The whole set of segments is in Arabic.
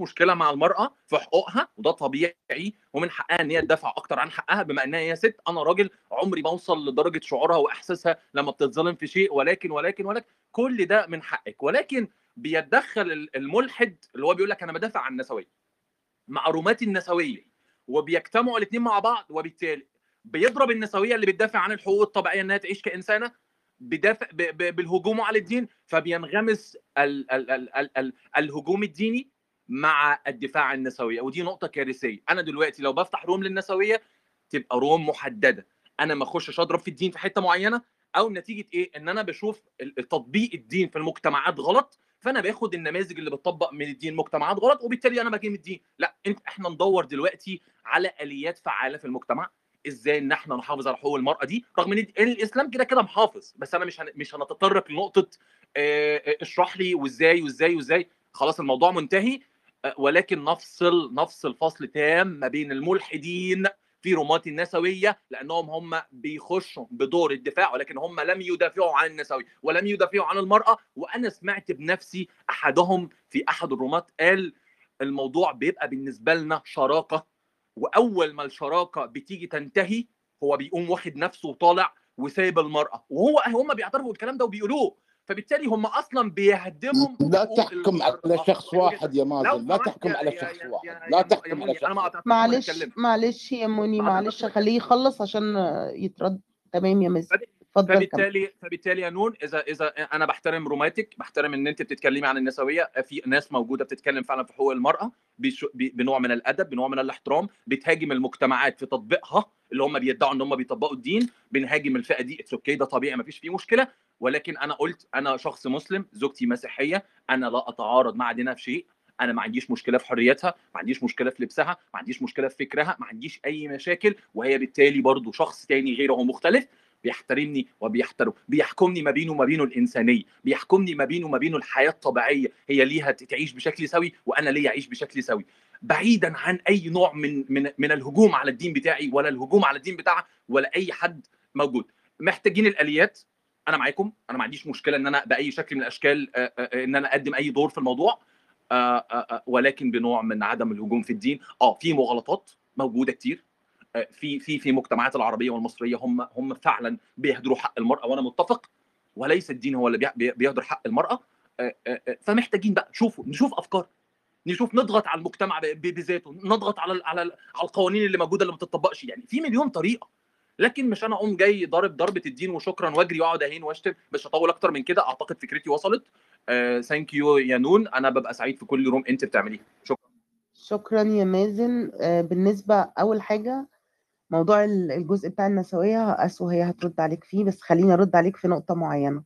مشكلة مع المرأة في حقوقها وده طبيعي ومن حقها إن هي تدافع أكتر عن حقها بما إنها هي ست أنا راجل عمري ما أوصل لدرجة شعورها وإحساسها لما بتتظلم في شيء ولكن ولكن ولكن كل ده من حقك. ولكن بيتدخل الملحد اللي هو بيقول لك أنا بدافع عن النسوية مع رومات النسوية وبيجتمعوا الاثنين مع بعض وبالتالي بيضرب النسوية اللي بتدافع عن الحقوق الطبيعية إنها تعيش كإنسانة بدافع بالهجوم على الدين فبينغمس ال ال ال ال ال الهجوم الديني مع الدفاع عن النسويه ودي نقطة كارثية. أنا دلوقتي لو بفتح روم للنسوية تبقى روم محددة. أنا ما أخشش أضرب في الدين في حتة معينة أو نتيجة إيه؟ إن أنا بشوف تطبيق الدين في المجتمعات غلط فأنا باخد النماذج اللي بتطبق من الدين مجتمعات غلط وبالتالي أنا بجيم الدين. لا أنت إحنا ندور دلوقتي على آليات فعالة في المجتمع. إزاي إن إحنا نحافظ على حقوق المرأة دي؟ رغم إن الإسلام كده كده محافظ بس أنا مش هن... مش هنتطرق لنقطة اشرح لي وإزاي وإزاي وإزاي. خلاص الموضوع منتهي. ولكن نفصل نفصل فصل تام ما بين الملحدين في رومات النسوية لأنهم هم بيخشوا بدور الدفاع ولكن هم لم يدافعوا عن النسوية ولم يدافعوا عن المرأة. وأنا سمعت بنفسي أحدهم في أحد الرومات قال الموضوع بيبقى بالنسبة لنا شراكة وأول ما الشراكة بتيجي تنتهي هو بيقوم واخد نفسه وطالع وسايب المرأة. وهو هم بيعترفوا بالكلام ده وبيقولوه. فبالتالي هم أصلا بيهدموا لا تحكم على. شخص واحد يا مازن لا تحكم على شخص واحد لا تحكم على شخص معلش. معلش يا موني معلش خليه يخلص عشان يترد. تمام يا مازن. اتفضل فبالتالي فبالتالي يا نون اذا إذا أنا بحترم روماتك بحترم إن أنت بتتكلمي عن النسوية. في ناس موجودة بتتكلم فعلا في حقوق المرأة بنوع من الأدب بنوع من الاحترام بتهاجم المجتمعات في تطبيقها اللي هم بيدعوا إن هم بيطبقوا الدين بنهاجم الفئة دي. it's okay ده طبيعي ما فيش فيه مشكلة. ولكن أنا قلت أنا شخص مسلم زوجتي مسيحية أنا لا أتعارض مع دينها في شيء أنا ما عنديش مشكلة في حريتها ما عنديش مشكلة في لبسها ما عنديش مشكلة في فكرها ما عنديش أي مشاكل وهي بالتالي برضو شخص تاني غيره مختلف بيحترمني وبيحترم بيحكمني ما بينه وما بينه الإنسانية بيحكمني ما بينه وما بينه الحياة الطبيعية هي ليها تعيش بشكل سوي وأنا ليا أعيش بشكل سوي. بعيدا عن أي نوع من من من الهجوم على الدين بتاعي ولا الهجوم على الدين بتاعها ولا أي حد موجود. محتاجين الآليات أنا معاكم أنا ما عنديش مشكلة ان أنا بأي شكل من الأشكال آه، آه، ان أنا أقدم أي دور في الموضوع آه، آه، آه، ولكن بنوع من عدم الهجوم في الدين. آه في مغالطات موجودة كتير آه، في في في المجتمعات العربية والمصرية هم هم فعلا بيهدروا حق المرأة وأنا متفق وليس الدين هو اللي بي- بي- بيهدر حق المرأة آه، آه، آه، فمحتاجين بقى شوفوا نشوف أفكار نشوف نضغط على المجتمع بذاته نضغط على على على القوانين اللي موجودة اللي ما بتطبقش. يعني في مليون طريقة لكن مش أنا أقوم جاي ضارب ضربة الدين وشكرا وأجري وأقعد أهين وأشتم مش هطول أكتر من كده. أعتقد فكرتي وصلت. thank you يا نون. أنا ببقى سعيد في كل room أنت بتعمليه شكرا. شكرا يا مازن. آه، بالنسبة أول حاجة موضوع ال- الجزء بتاع النسوية أسو هي هترد عليك فيه بس خليني أرد عليك في نقطة معينة.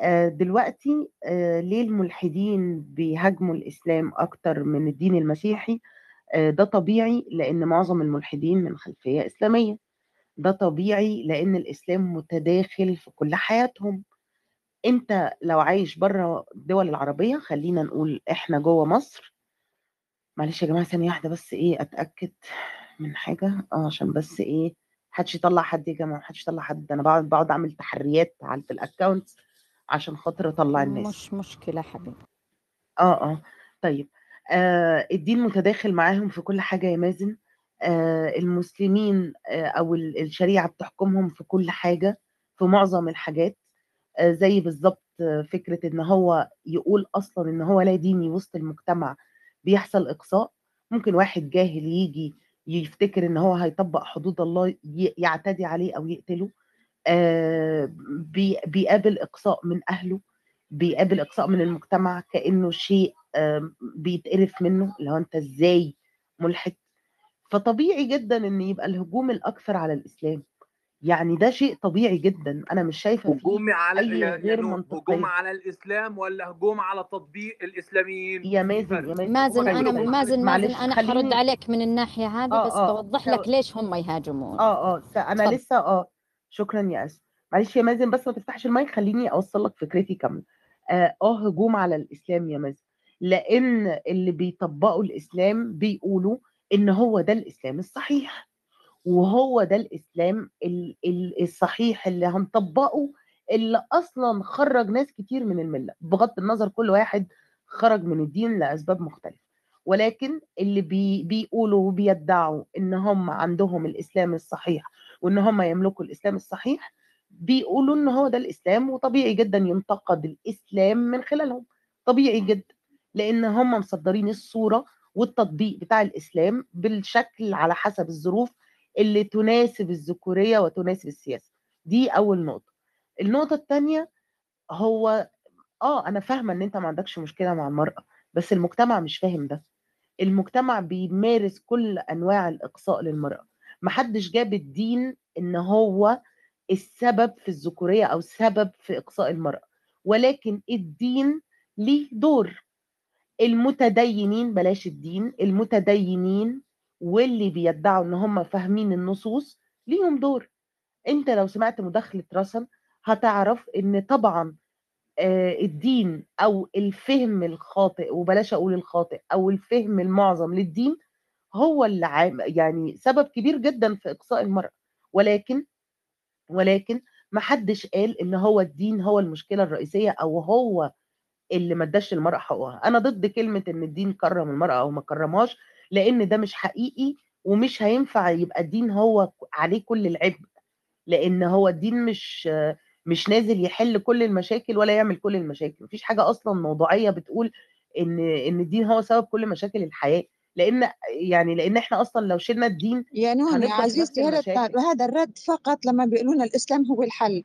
آه، دلوقتي آه، ليه الملحدين بيهاجموا الإسلام أكتر من الدين المسيحي؟ آه، ده طبيعي لأن معظم الملحدين من خلفية إسلامية. ده طبيعي لأن الإسلام متداخل في كل حياتهم. أنت لو عايش بره الدول العربية خلينا نقول إحنا جوه مصر. معلش يا جماعة ثانية واحدة بس إيه أتأكد من حاجة. آه عشان بس إيه محدش يطلع حد يا جماعة محدش يطلع حد. أنا بقعد بقعد أعمل تحريات على في الأكونت عشان خاطر أطلع الناس. مش مشكلة حبيبي. آه آه. طيب آه الدين متداخل معاهم في كل حاجة يا مازن. المسلمين آه أو ال- الشريعة بتحكمهم في كل حاجة في معظم الحاجات. آه زي بالظبط آه، فكرة إن هو يقول أصلا إن هو لا ديني وسط المجتمع بيحصل إقصاء. ممكن واحد جاهل يجي يفتكر إن هو هيطبق حدود الله يعتدي عليه أو يقتله. آه بي- بيقابل إقصاء من أهله بيقابل إقصاء من المجتمع كأنه شيء بيتقرف منه. اللي هو أنت إزاي ملحد فطبيعي جدا إن يبقى الهجوم الأكثر على الإسلام يعني ده شيء طبيعي جدا أنا مش شايفة فيه هجوم على أي يا غير منطقية. هجوم على الإسلام ولا هجوم على تطبيق الإسلاميين يا مازن. يا مازن مازن أنا طيب، مازن معلش مازن أنا حرد عليك من الناحية هذه آه، بس آه، بوضح لك ليش هم يهاجمون آه آه س- أنا اتفضل. لسه آه شكرا يا اسف معلش يا مازن بس ما تفتحش المايك خليني أوصل لك فكرتي كاملة آه آه، هجوم على الإسلام يا مازن لأن اللي بيطبقوا الإسلام بيقولوا إن هو ده الإسلام الصحيح وهو ده الإسلام ال- ال- الصحيح اللي هنطبقه اللي أصلا خرج ناس كتير من الملة بغض النظر كل واحد خرج من الدين لأسباب مختلفة. ولكن اللي بي بيقولوا وبيدعوا إن هم عندهم الإسلام الصحيح وإن هم يملكوا الإسلام الصحيح بيقولوا إن هو ده الإسلام وطبيعي جدا ينتقد الإسلام من خلالهم طبيعي جدا لأن هم مصدرين الصورة والتطبيق بتاع الإسلام بالشكل على حسب الظروف اللي تناسب الذكورية وتناسب السياسة. دي أول نقطة. النقطة الثانية هو آه أنا فاهمة إن أنت ما عندكش مشكلة مع المرأة بس المجتمع مش فاهم ده. المجتمع بيمارس كل أنواع الإقصاء للمرأة. محدش جاب الدين إن هو السبب في الذكورية أو السبب في إقصاء المرأة ولكن الدين ليه دور. المتدينين بلاش الدين المتدينين واللي بيدعوا إن هم فاهمين النصوص ليهم دور. أنت لو سمعت مداخلة رسل هتعرف إن طبعا آه، الدين أو الفهم الخاطئ وبلاش أقول الخاطئ أو الفهم المعظم للدين هو اللي عام يعني سبب كبير جدا في إقصاء المراه ولكن ولكن ما حدش قال إن هو الدين هو المشكلة الرئيسية أو هو اللي ما اداش المرأة حقوقها أنا ضد كلمة إن الدين كرم المرأة أو ما كرمهاش لأن ده مش حقيقي ومش هينفع يبقى الدين هو عليه كل العبء. لأن هو الدين مش مش نازل يحل كل المشاكل ولا يعمل كل المشاكل. مفيش حاجة أصلا موضوعية بتقول إن إن الدين هو سبب كل مشاكل الحياة. لأن يعني لأن إحنا أصلا لو شلنا الدين يا نون يا عزيزتي. هذا الرد فقط لما بيقولون الإسلام هو الحل.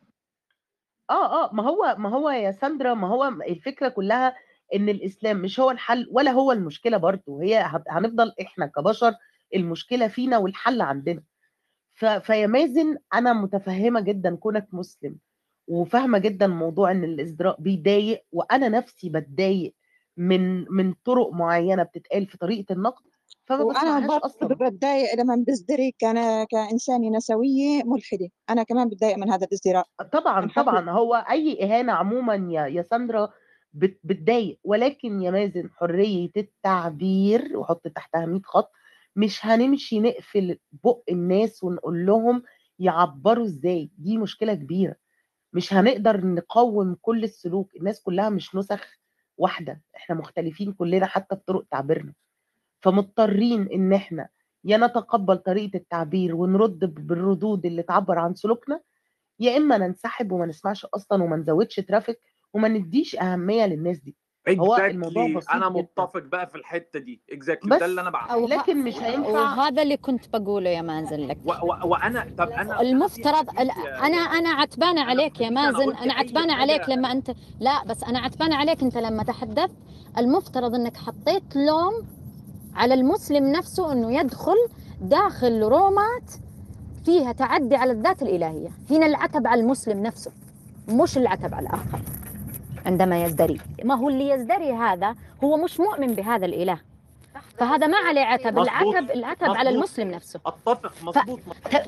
آه آه ما هو ما هو يا ساندرا ما هو الفكرة كلها إن الإسلام مش هو الحل ولا هو المشكلة برضه هي هنفضل إحنا كبشر المشكلة فينا والحل عندنا. فيا مازن أنا متفهمة جدا كونك مسلم وفاهمة جدا موضوع إن الإزدراء بيضايق وأنا نفسي بتضايق من من طرق معينة بتتقال في طريقة النقد فما بسمعهاش برضه أصلا. بتضايق لما بزدري كان كإنسانة نسوية ملحدة. أنا كمان بتضايق من هذا الازدراء. طبعا. طبعا. هو أي إهانة عموما يا يا ساندرا بت- بتضايق. ولكن يا مازن حرية التعبير وحط تحتها 100 خط مش هنمشي نقفل بق الناس ونقول لهم يعبروا إزاي. دي مشكلة كبيرة. مش هنقدر نقوم كل السلوك. الناس كلها مش نسخ واحدة. إحنا مختلفين كلنا حتى في طرق تعبيرنا. فمضطرين إن إحنا يا نتقبل طريقة التعبير ونرد بالردود اللي تعبر عن سلوكنا يا إما ننسحب وما نسمعش أصلا وما نزودش traffic وما نديش أهمية للناس دي. هو الموضوع Exactly. بسيط أنا. متفق بقى في الحتة دي. exactly بس ده اللي أنا بعمله لكن مش هينفع وهذا اللي كنت بقوله يا مازن لك. و- و- وأنا طب أنا المفترض أنا أنا أنا عتبانه أنا عليك يا أنا مازن. أنا أي عتبانه عليك لما أنت لا بس أنا عتبانه عليك أنت لما تحدثت. المفترض إنك حطيت لوم على المسلم نفسه إنه يدخل داخل رومات فيها تعدي على الذات الإلهية. هنا العتب على المسلم نفسه مش العتب على الآخر عندما يزدري. ما هو اللي يزدري هذا؟ هو مش مؤمن بهذا الإله. فهذا ما عليه عتب. العتب العتب على. المسلم نفسه. أتفق. مظبوط.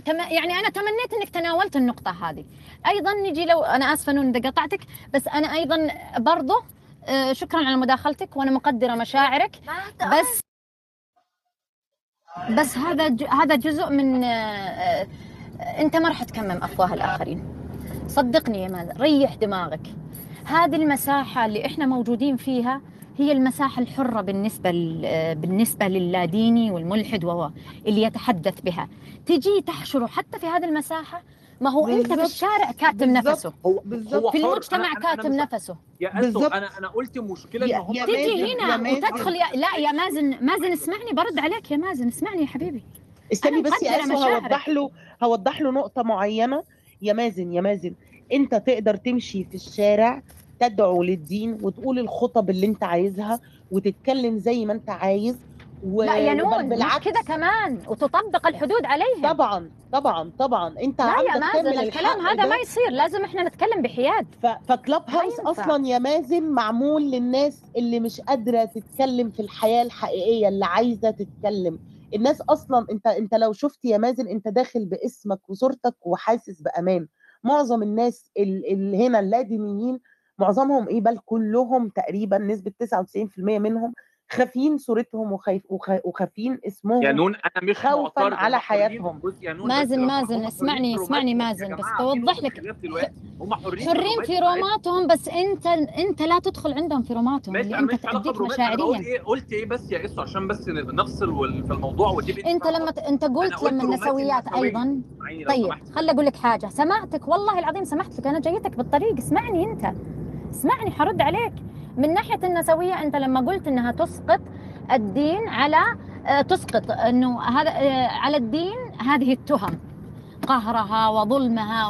تم يعني أنا تمنيت إنك تناولت النقطة هذه. أيضا نجي لو أنا آسفة إنه إذا قطعتك بس أنا أيضا برضه آه، شكرا على مداخلتك وأنا مقدرة مشاعرك بس بس هذا هذا جزء من آه، آه، انت ما راح تكمم افواه الاخرين. صدقني يا مازن ريح دماغك. هذه المساحة اللي إحنا موجودين فيها هي المساحة الحرة بالنسبة آه، بالنسبة للاديني والملحد وهو اللي يتحدث بها. تجي تحشره حتى في هذه المساحة ما هو أنت بالضبط. بالشارع كاتم. نفسه. هو في. المجتمع كاتم نفسه يا بالظبط. أنا أنا قلت مشكلة يا- إن هم يا تجي يا هنا مازن. وتدخل يا لا يا مازن مازن اسمعني برد عليك يا مازن اسمعني يا حبيبي استني أنا بس يا اسو. هوضح له هوضح له نقطة معينة يا مازن يا مازن أنت تقدر تمشي في الشارع تدعو للدين وتقول الخطب اللي أنت عايزها وتتكلم زي ما أنت عايز و... لا يا نون بالعكس كذا كمان. وتطبق الحدود عليهم طبعا طبعا طبعا. انت لا يا مازن الكلام هذا. ما يصير. لازم إحنا نتكلم بحياد. ف... فكلاب هاوس. أصلا يا مازن معمول للناس اللي مش قادرة تتكلم في الحياة الحقيقية اللي عايزة تتكلم. الناس أصلا انت انت لو شفت يا مازن انت داخل باسمك وصورتك وحاسس بأمان. معظم الناس ال- اللي هنا اللادينيين معظمهم إيه بل كلهم تقريبا نسبة 99% منهم خافين صورتهم وخايف وخ- وخافين اسمهم يا نون أنا مش خوفاً معترض على. حياتهم. بص يا نون مازن- مازن، اسمعني- اسمعني. مازن، بس توضح لك. هم حرين في حرين في روماتهم بس انت انت لا تدخل عندهم في روماتهم ماشي اللي أنا انت تأديك مشاعريا إيه قلت إيه بس يا اسو عشان بس نفصل في الموضوع وتبقى انت لما انت قلت لما النسويات. أيضا طيب سمحت. خل أقول لك حاجة سمعتك والله العظيم سمحت لك أنا جايتك بالطريق اسمعني أنت اسمعني حرد عليك. من ناحية النسوية أنت لما قلت إنها تسقط الدين على آه، تسقط. إنه هذا آه، على الدين هذه التهم. قهرها وظلمها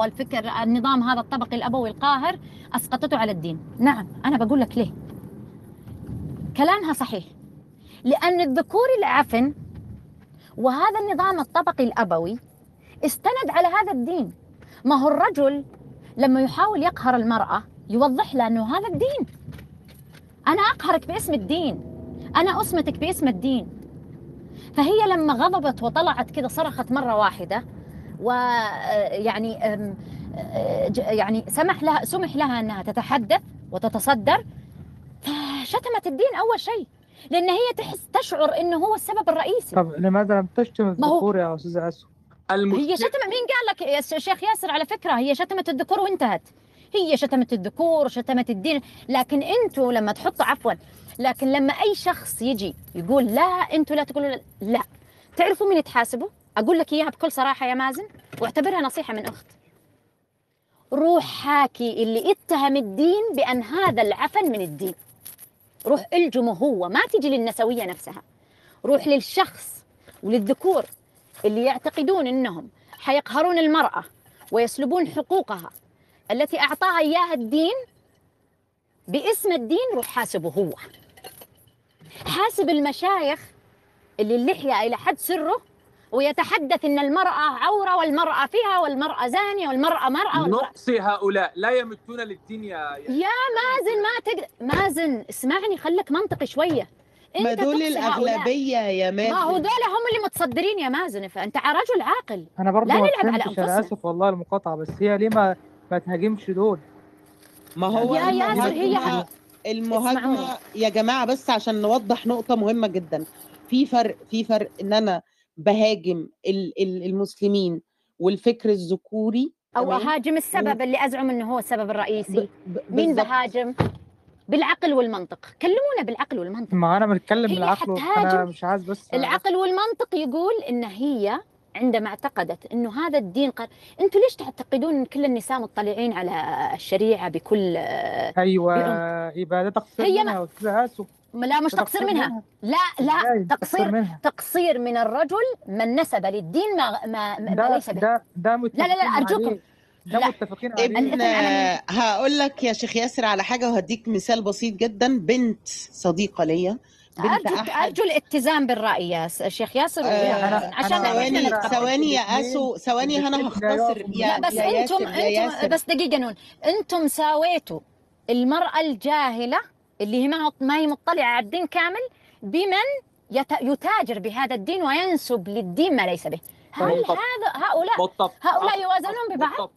والفكر النظام هذا الطبقي الأبوي القاهر أسقطته على الدين. نعم أنا بقول لك ليه. كلامها صحيح. لأن الذكور العفن وهذا النظام الطبقي الأبوي استند على هذا الدين. ما هو الرجل لما يحاول يقهر المرأة يوضح لها أنه هذا الدين. أنا أقهرك باسم الدين. أنا اسمتك باسم الدين. فهي لما غضبت وطلعت كده صرخت مرة واحدة ويعني يعني سمح لها سمح لها أنها تتحدث وتتصدر. فشتمت الدين أول شيء لأن هي تحس تشعر إنه هو السبب الرئيسي. طب لماذا لم تشتم الذكور يا أستاذ اسو؟ هي شتمت مين قال لك يا شيخ ياسر على فكرة هي شتمت الذكور وانتهت. هي شتمت الذكور وشتمت الدين لكن أنتوا لما تحطوا عفوا لكن لما أي شخص يجي يقول لا أنتوا لا تقولوا لا, لا. تعرفوا مين تحاسبوا أقول لك إياها بكل صراحة يا مازن واعتبرها نصيحة من أخت. روح حاكي اللي اتهم الدين بأن هذا العفن من الدين. روح الجمه هو ما تجي للنسوية نفسها. روح للشخص وللذكور اللي يعتقدون إنهم حيقهرون المرأة ويسلبون حقوقها. التي أعطاها إياها الدين باسم الدين روح حاسبه هو. حاسب المشايخ اللي اللحية إلى حد سره ويتحدث إن المرأة عورة والمرأة فيها والمرأة زانية والمرأة مرأة والمرأة نقص هؤلاء. لا يمتون للدين يا يا- مازن ما تقدر مازن اسمعني خليك منطقي شوية. ما انت دول تقصي هؤلاء. الأغلبية يا مازن ما هو دول هم اللي متصدرين يا مازن فأنت رجل عاقل. أنا برضه لا ما نلعب على. أنا اسف والله المقاطعة بس هي ليه ما ما تهاجمش دول؟ ما هو يا ياسر هي المهاجمة المهاجمة اسمعوني. يا جماعة بس عشان نوضح نقطة مهمة جدا في فرق في فرق إن أنا بهاجم ال- ال- المسلمين والفكر الذكوري أو تمام؟ أهاجم السبب اللي أزعم إنه هو السبب الرئيسي ب- مين بالظبط. بهاجم بالعقل والمنطق كلمونا بالعقل والمنطق ما أنا بنتكلم هي بالعقل أنا. مش عايز بس العقل والمنطق يقول إن هي عندما اعتقدت إنه هذا الدين قال أنتوا ليش تعتقدون إن كل النساء مطلعين على الشريعة بكل أيوه بيقوم. يبقى ده تقصير هي منها اسو لا مش تقصير منها لا إزاي؟ لا ده تقصير منها تقصير من الرجل من نسب للدين ما ما, ما ده ليس به ده ده متفقين لا، لا،. عليه. ده لا. متفقين عليه ابن هقول لك يا شيخ ياسر على حاجة وهديك مثال بسيط جدا بنت صديقة ليا أحد. أرجو الاتزان بالرأي يا شيخ ياسر. آه، أنا- عشان أنا- ثواني. ثواني يا أسو ثواني أنا الاتنين هختصر لا يا بس يا أنتم ياسر يا أنتم ياسر. بس دقيقة نون. أنتم ساويتوا المرأة الجاهلة اللي هي ما ما هي مطلعة على الدين كامل بمن يت- يتاجر بهذا الدين وينسب للدين ما ليس به. هل. هذا هؤلاء هؤلاء. يوازنون. ببعض؟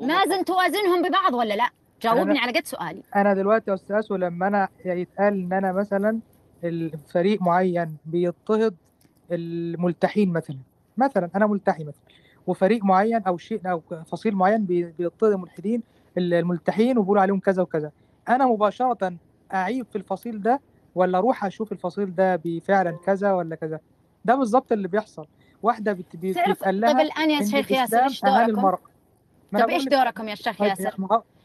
مازن توازنهم ببعض ولا لا؟ جاوبني على قد سؤالي. أنا دلوقتي يا أستاذ اسو لما أنا يتقال إن أنا مثلا الفريق معين بيضطهد الملتحين مثلا مثلا أنا ملتحي مثلا وفريق معين أو شيء أو فصيل معين بي- بيضطهد الملحدين الملتحين وبيقولوا عليهم كذا وكذا. أنا مباشرة أعيب في الفصيل ده ولا أروح أشوف الفصيل ده فعلا كذا ولا كذا؟ ده بالظبط اللي بيحصل. واحدة بت- بيتقال لها الان يا شيخ ياسر إيش دوركم؟ طيب إيش دوركم يا شيخ طيب ياسر؟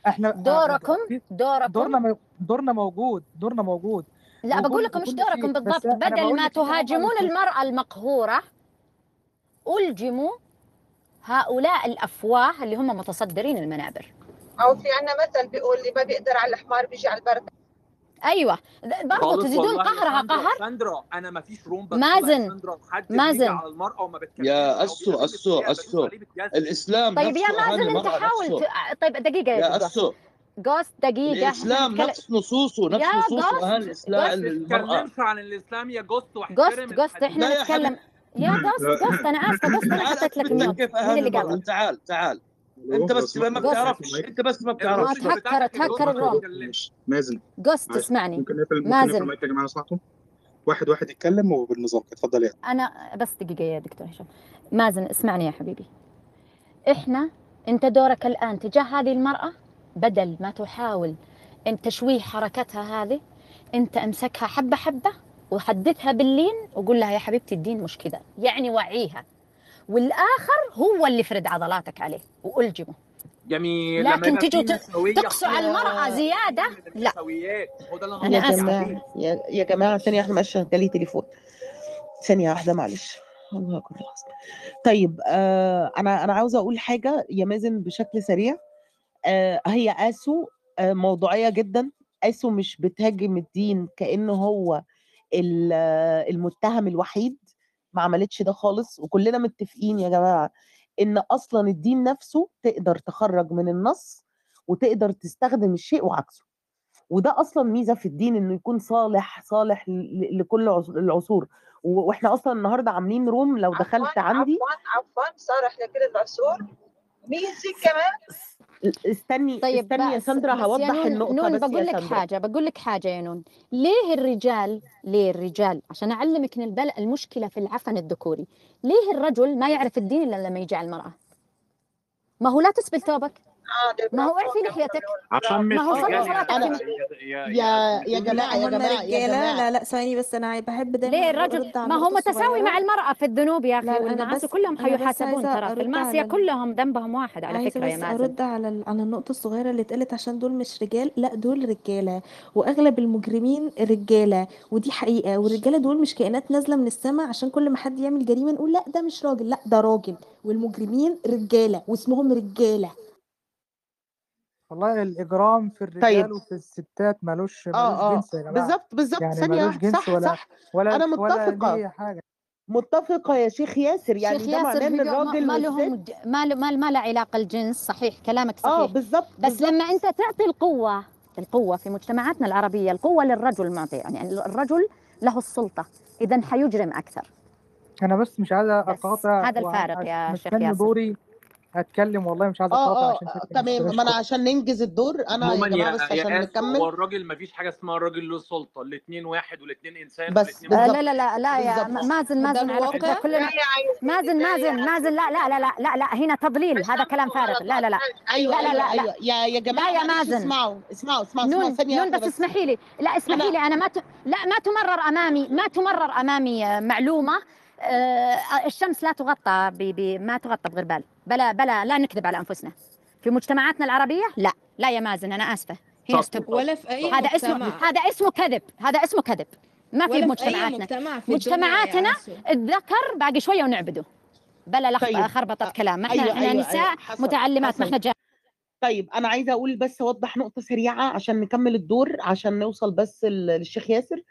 إحنا دوركم في- دوركم. دورنا دورنا موجود دورنا موجود. لا بقول لكم وكل دوركم. بالضبط؟ بدل ما تهاجمون مش- المرأة المقهورة ألجموا هؤلاء الأفواه اللي هم متصدرين المنابر. أو في عنا مثل بيقول اللي ما بيقدر على الحمار بيجي على البركة. أيوة. برضه تزيدون قهرها قهر ساندرا أنا ما فيش روم مازن، مازن. على المرأة وما بتكلمش. يا. بيقول عليه بتجازف. الإسلام طيب يا مازن أنت المرأة حاول. طيب دقيقة يا يا اسو جوست دقيقة. الإسلام نتكلم- نفس نصوصه نفس نصوصه جوست، جوست. ما المرأة. تتكلمش عن الإسلام يا جوست جوست واحترم جوست لا يا نتكلم يا جوست جوست أنا آسفة جوست أنا حطيت لك mute مين اللي قال تعال تعال. أنت بس ما. بتعرفش. أنت بس ما بتعرفش. تهكر تهكر ال room. مازن. جوست. اسمعني. ممكن نقفل ممكن مازن. نقفل يا جماعة واحد واحد يتكلم وبالنظام اتفضل يا أنا بس دقيقة يا دكتور هشام. مازن اسمعني يا حبيبي. إحنا أنت دورك الآن تجاه هذه المرأة؟ بدل ما تحاول أن تشويه حركتها هذه أنت أمسكها حبة حبة وحدثها باللين وقول لها يا حبيبتي الدين مش كذا يعني وعيها. والآخر هو اللي فرد عضلاتك عليه وألجمه جميل لكن تجوا تقسوا على المرأة زيادة؟ من لا. النسويات. هو ده اللي أنا يا جماعة ثانية واحدة معلش جالي تليفون ثانية واحدة معلش الله العظيم. طيب آه أنا أنا عاوزة أقول حاجة يا مازن بشكل سريع آه هي آسو آه موضوعية جدا آسو مش بتهاجم الدين كأنه هو ال- المتهم الوحيد ما عملتش ده خالص وكلنا متفقين يا جماعة إن أصلا الدين نفسه تقدر تخرج من النص وتقدر تستخدم الشيء وعكسه. وده أصلا ميزة في الدين إنه يكون صالح صالح لكل عص- العصور. وإحنا أصلا النهارده عاملين room لو دخلت عندي عفوا عفوا صالح لكل العصور. ميزي كمان؟ استني طيب استني يا بس ساندرا يا هوضح نون النقطة نون بس بقول لك حاجة بقول لك حاجة يا نون. ليه الرجال ليه الرجال؟ عشان أعلمك إن البل المشكلة في العفن الذكوري. ليه الرجل ما يعرف الدين إلا لما يجي على المرأة؟ ما هو لا تسبل ثوبك. ما هو اعفي لحيتك ما هو صلي يعني- صلاتك أنا- في- يا يا يا جماعة يا جماعة يا رجاله جماعة. لا لا ثواني بس أنا بحب دايما ليه الرجل ما هو متساوي. مع المرأة في الذنوب يا والمعاصي بس- كلهم حيحاسبون ترى. في على- كلهم ذنبهم واحد على فكرة يا مازن. أرد على على النقطة الصغيرة اللي اتقالت عشان دول مش رجال. لا دول رجالة. وأغلب المجرمين رجالة. ودي حقيقة. والرجالة دول مش كائنات نازلة من السماء عشان كل ما حد يعمل جريمة نقول لا ده مش راجل. لا ده راجل. والمجرمين رجالة واسمهم رجالة. والله الإجرام في الرجال طيب. وفي الستات ملوش ملوش آه. آه جنس يا جماعة. بالظبط بالظبط يعني ثانية ملوش واحدة جنس صح ولا صح. ولا أنا ولا متفقة. ليه حاجة. متفقة يا شيخ ياسر. يعني شيخ ده معناه إن الراجل ما لهم ج- ما له- ما ما له علاقة الجنس. صحيح كلامك آه صحيح. بالظبط بس بالظبط. لما أنت تعطي القوة القوة في مجتمعاتنا العربية القوة للرجل معطي يعني الرجل له السلطة. اذا حيجرم أكثر. أنا بس مش عايز بس أقاطع هذا الفارق يا شيخ ياسر. دوري. اتكلم والله مش عايز آه اقاطع آه عشان تمام ما أنا. عشان ننجز الدور أنا يا جماعة يا بس يا عشان نكمل هو الراجل ما فيش حاجة اسمها الراجل له سلطه الاثنين واحد والاثنين انسان بس آه. لا لا لا لا يا. مازن مازن على فكره. كلنا مازن مازن مازن لا لا لا لا لا لا هنا تضليل هذا كلام فارغ لا لا لا أيوه لا، لا، أيوه لا، أيوه يا يا جماعة لا يا مازن. اسمعوا اسمعوا اسمعوا نون ثانية نون بس اسمحي لي لا اسمحي لي أنا ما ت... لا ما تمرر امامي ما تمرر امامي آه، معلومه آه، الشمس لا تغطى ب... ب... ما تغطى بغربال بلا بلا لا نكذب على أنفسنا. في مجتمعاتنا العربية لا لا يا مازن أنا آسفة. استب ولا في أي هذا اسمه هذا اسمه كذب. هذا اسمه كذب. ما في مجتمعاتنا. مجتمع في مجتمعاتنا. الذكر باقي شوية ونعبده. بلا لخ... طيب. خربطة كلام. ما إحنا أيوة، إحنا أيوة، نساء أيوة. حصل، متعلمات ما حصل. إحنا جا... طيب أنا عايزة أقول بس أوضح نقطة سريعة عشان نكمل الدور عشان نوصل بس للشيخ ياسر.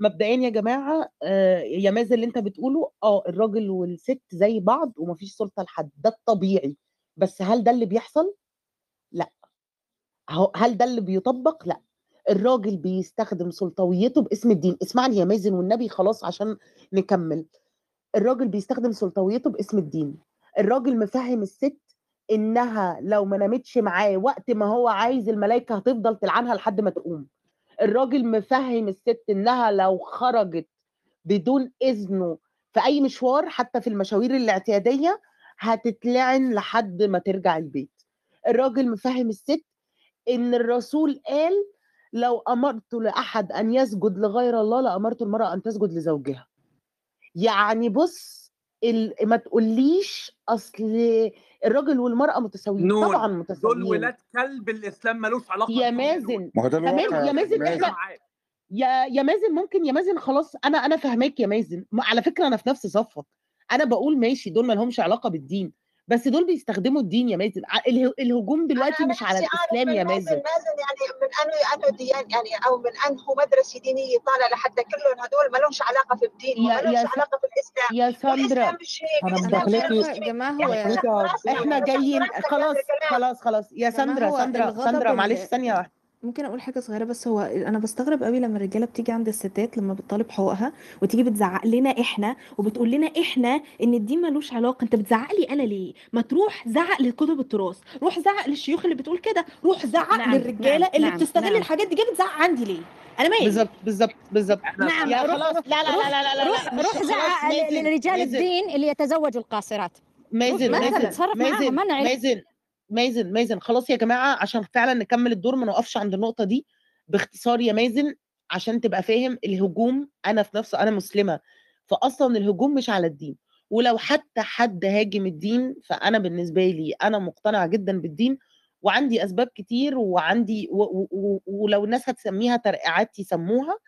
مبدئيا يا جماعة آه، يا مازن اللي أنت بتقوله آه الراجل والست زي بعض ومفيش سلطة لحد ده الطبيعي. بس هل ده اللي بيحصل؟ لأ. هل ده اللي بيطبق؟ لأ. الراجل بيستخدم سلطويته باسم الدين. اسمعني يا مازن والنبي خلاص عشان نكمل. الراجل بيستخدم سلطويته باسم الدين. الراجل مفهم الست إنها لو ما نامتش معاه وقت ما هو عايز الملائكه هتفضل تلعنها لحد ما تقوم. الراجل مفهم الست إنها لو خرجت بدون إذنه في أي مشوار حتى في المشاوير الاعتيادية هتتلعن لحد ما ترجع البيت الراجل مفهم الست إن الرسول قال لو أمرت لأحد أن يسجد لغير الله لأمرت المرأة أن تسجد لزوجها يعني بص. ما تقوليش أصل الراجل والمرأة متساويين. طبعا دول متساويين. ولاد كلب الإسلام ملوش علاقة يا مازن. ما هو ده الواقع يا مازن. إحنا يا يا مازن ممكن يا مازن خلاص أنا أنا فاهماك يا مازن. على فكرة أنا في نفس صفك. أنا بقول ماشي دول ما لهمش علاقة بالدين. بس دول بيستخدموا الدين يا مازن. الهجوم دلوقتي مش على الإسلام يا مازن. انه انه ديان يعني أو من انه مدرسة دينية طالع لحد كلهم هدول ما لهمش علاقة في الدين يا- وما لهمش علاقة في الإسلام يا ساندرا هيك. يا جماعة هو يعني إحنا يعني جايين خلاص خلاص. خلاص يا ساندرا ساندرا ساندرا معلش ثانية واحدة ممكن أقول حاجة صغيرة بس هو أنا بستغرب قوي لما الرجالة بتيجي عند الستات لما بتطالب حقوقها وتيجي بتزعق لنا إحنا وبتقول لنا إحنا إن الدين ملوش علاقة أنت بتزعق لي أنا ليه؟ ما تروح زعق لكتب التراث روح زعق للشيوخ اللي بتقول كده روح زعق نعم، للرجالة نعم، اللي نعم، بتستغل نعم. الحاجات دي جاي بتزعق عندي ليه؟ أنا مالي؟ بالظبط بالظبط بالظبط. نعم يا روح خلاص لا لا لا لا لا لا روح روح زعق لرجال الدين اللي يتزوجوا القاصرات. مازن مازن مازن مازن مازن مازن خلاص يا جماعة عشان فعلا نكمل الدور ما نوقفش عند النقطة دي. باختصار يا مازن عشان تبقى فاهم الهجوم أنا في نفسه أنا مسلمة. فاصلا الهجوم مش على الدين. ولو حتى حد هاجم الدين فأنا بالنسبة لي أنا مقتنعة جدا بالدين وعندي أسباب كتير وعندي و و و ولو الناس هتسميها ترقيعات يسموها.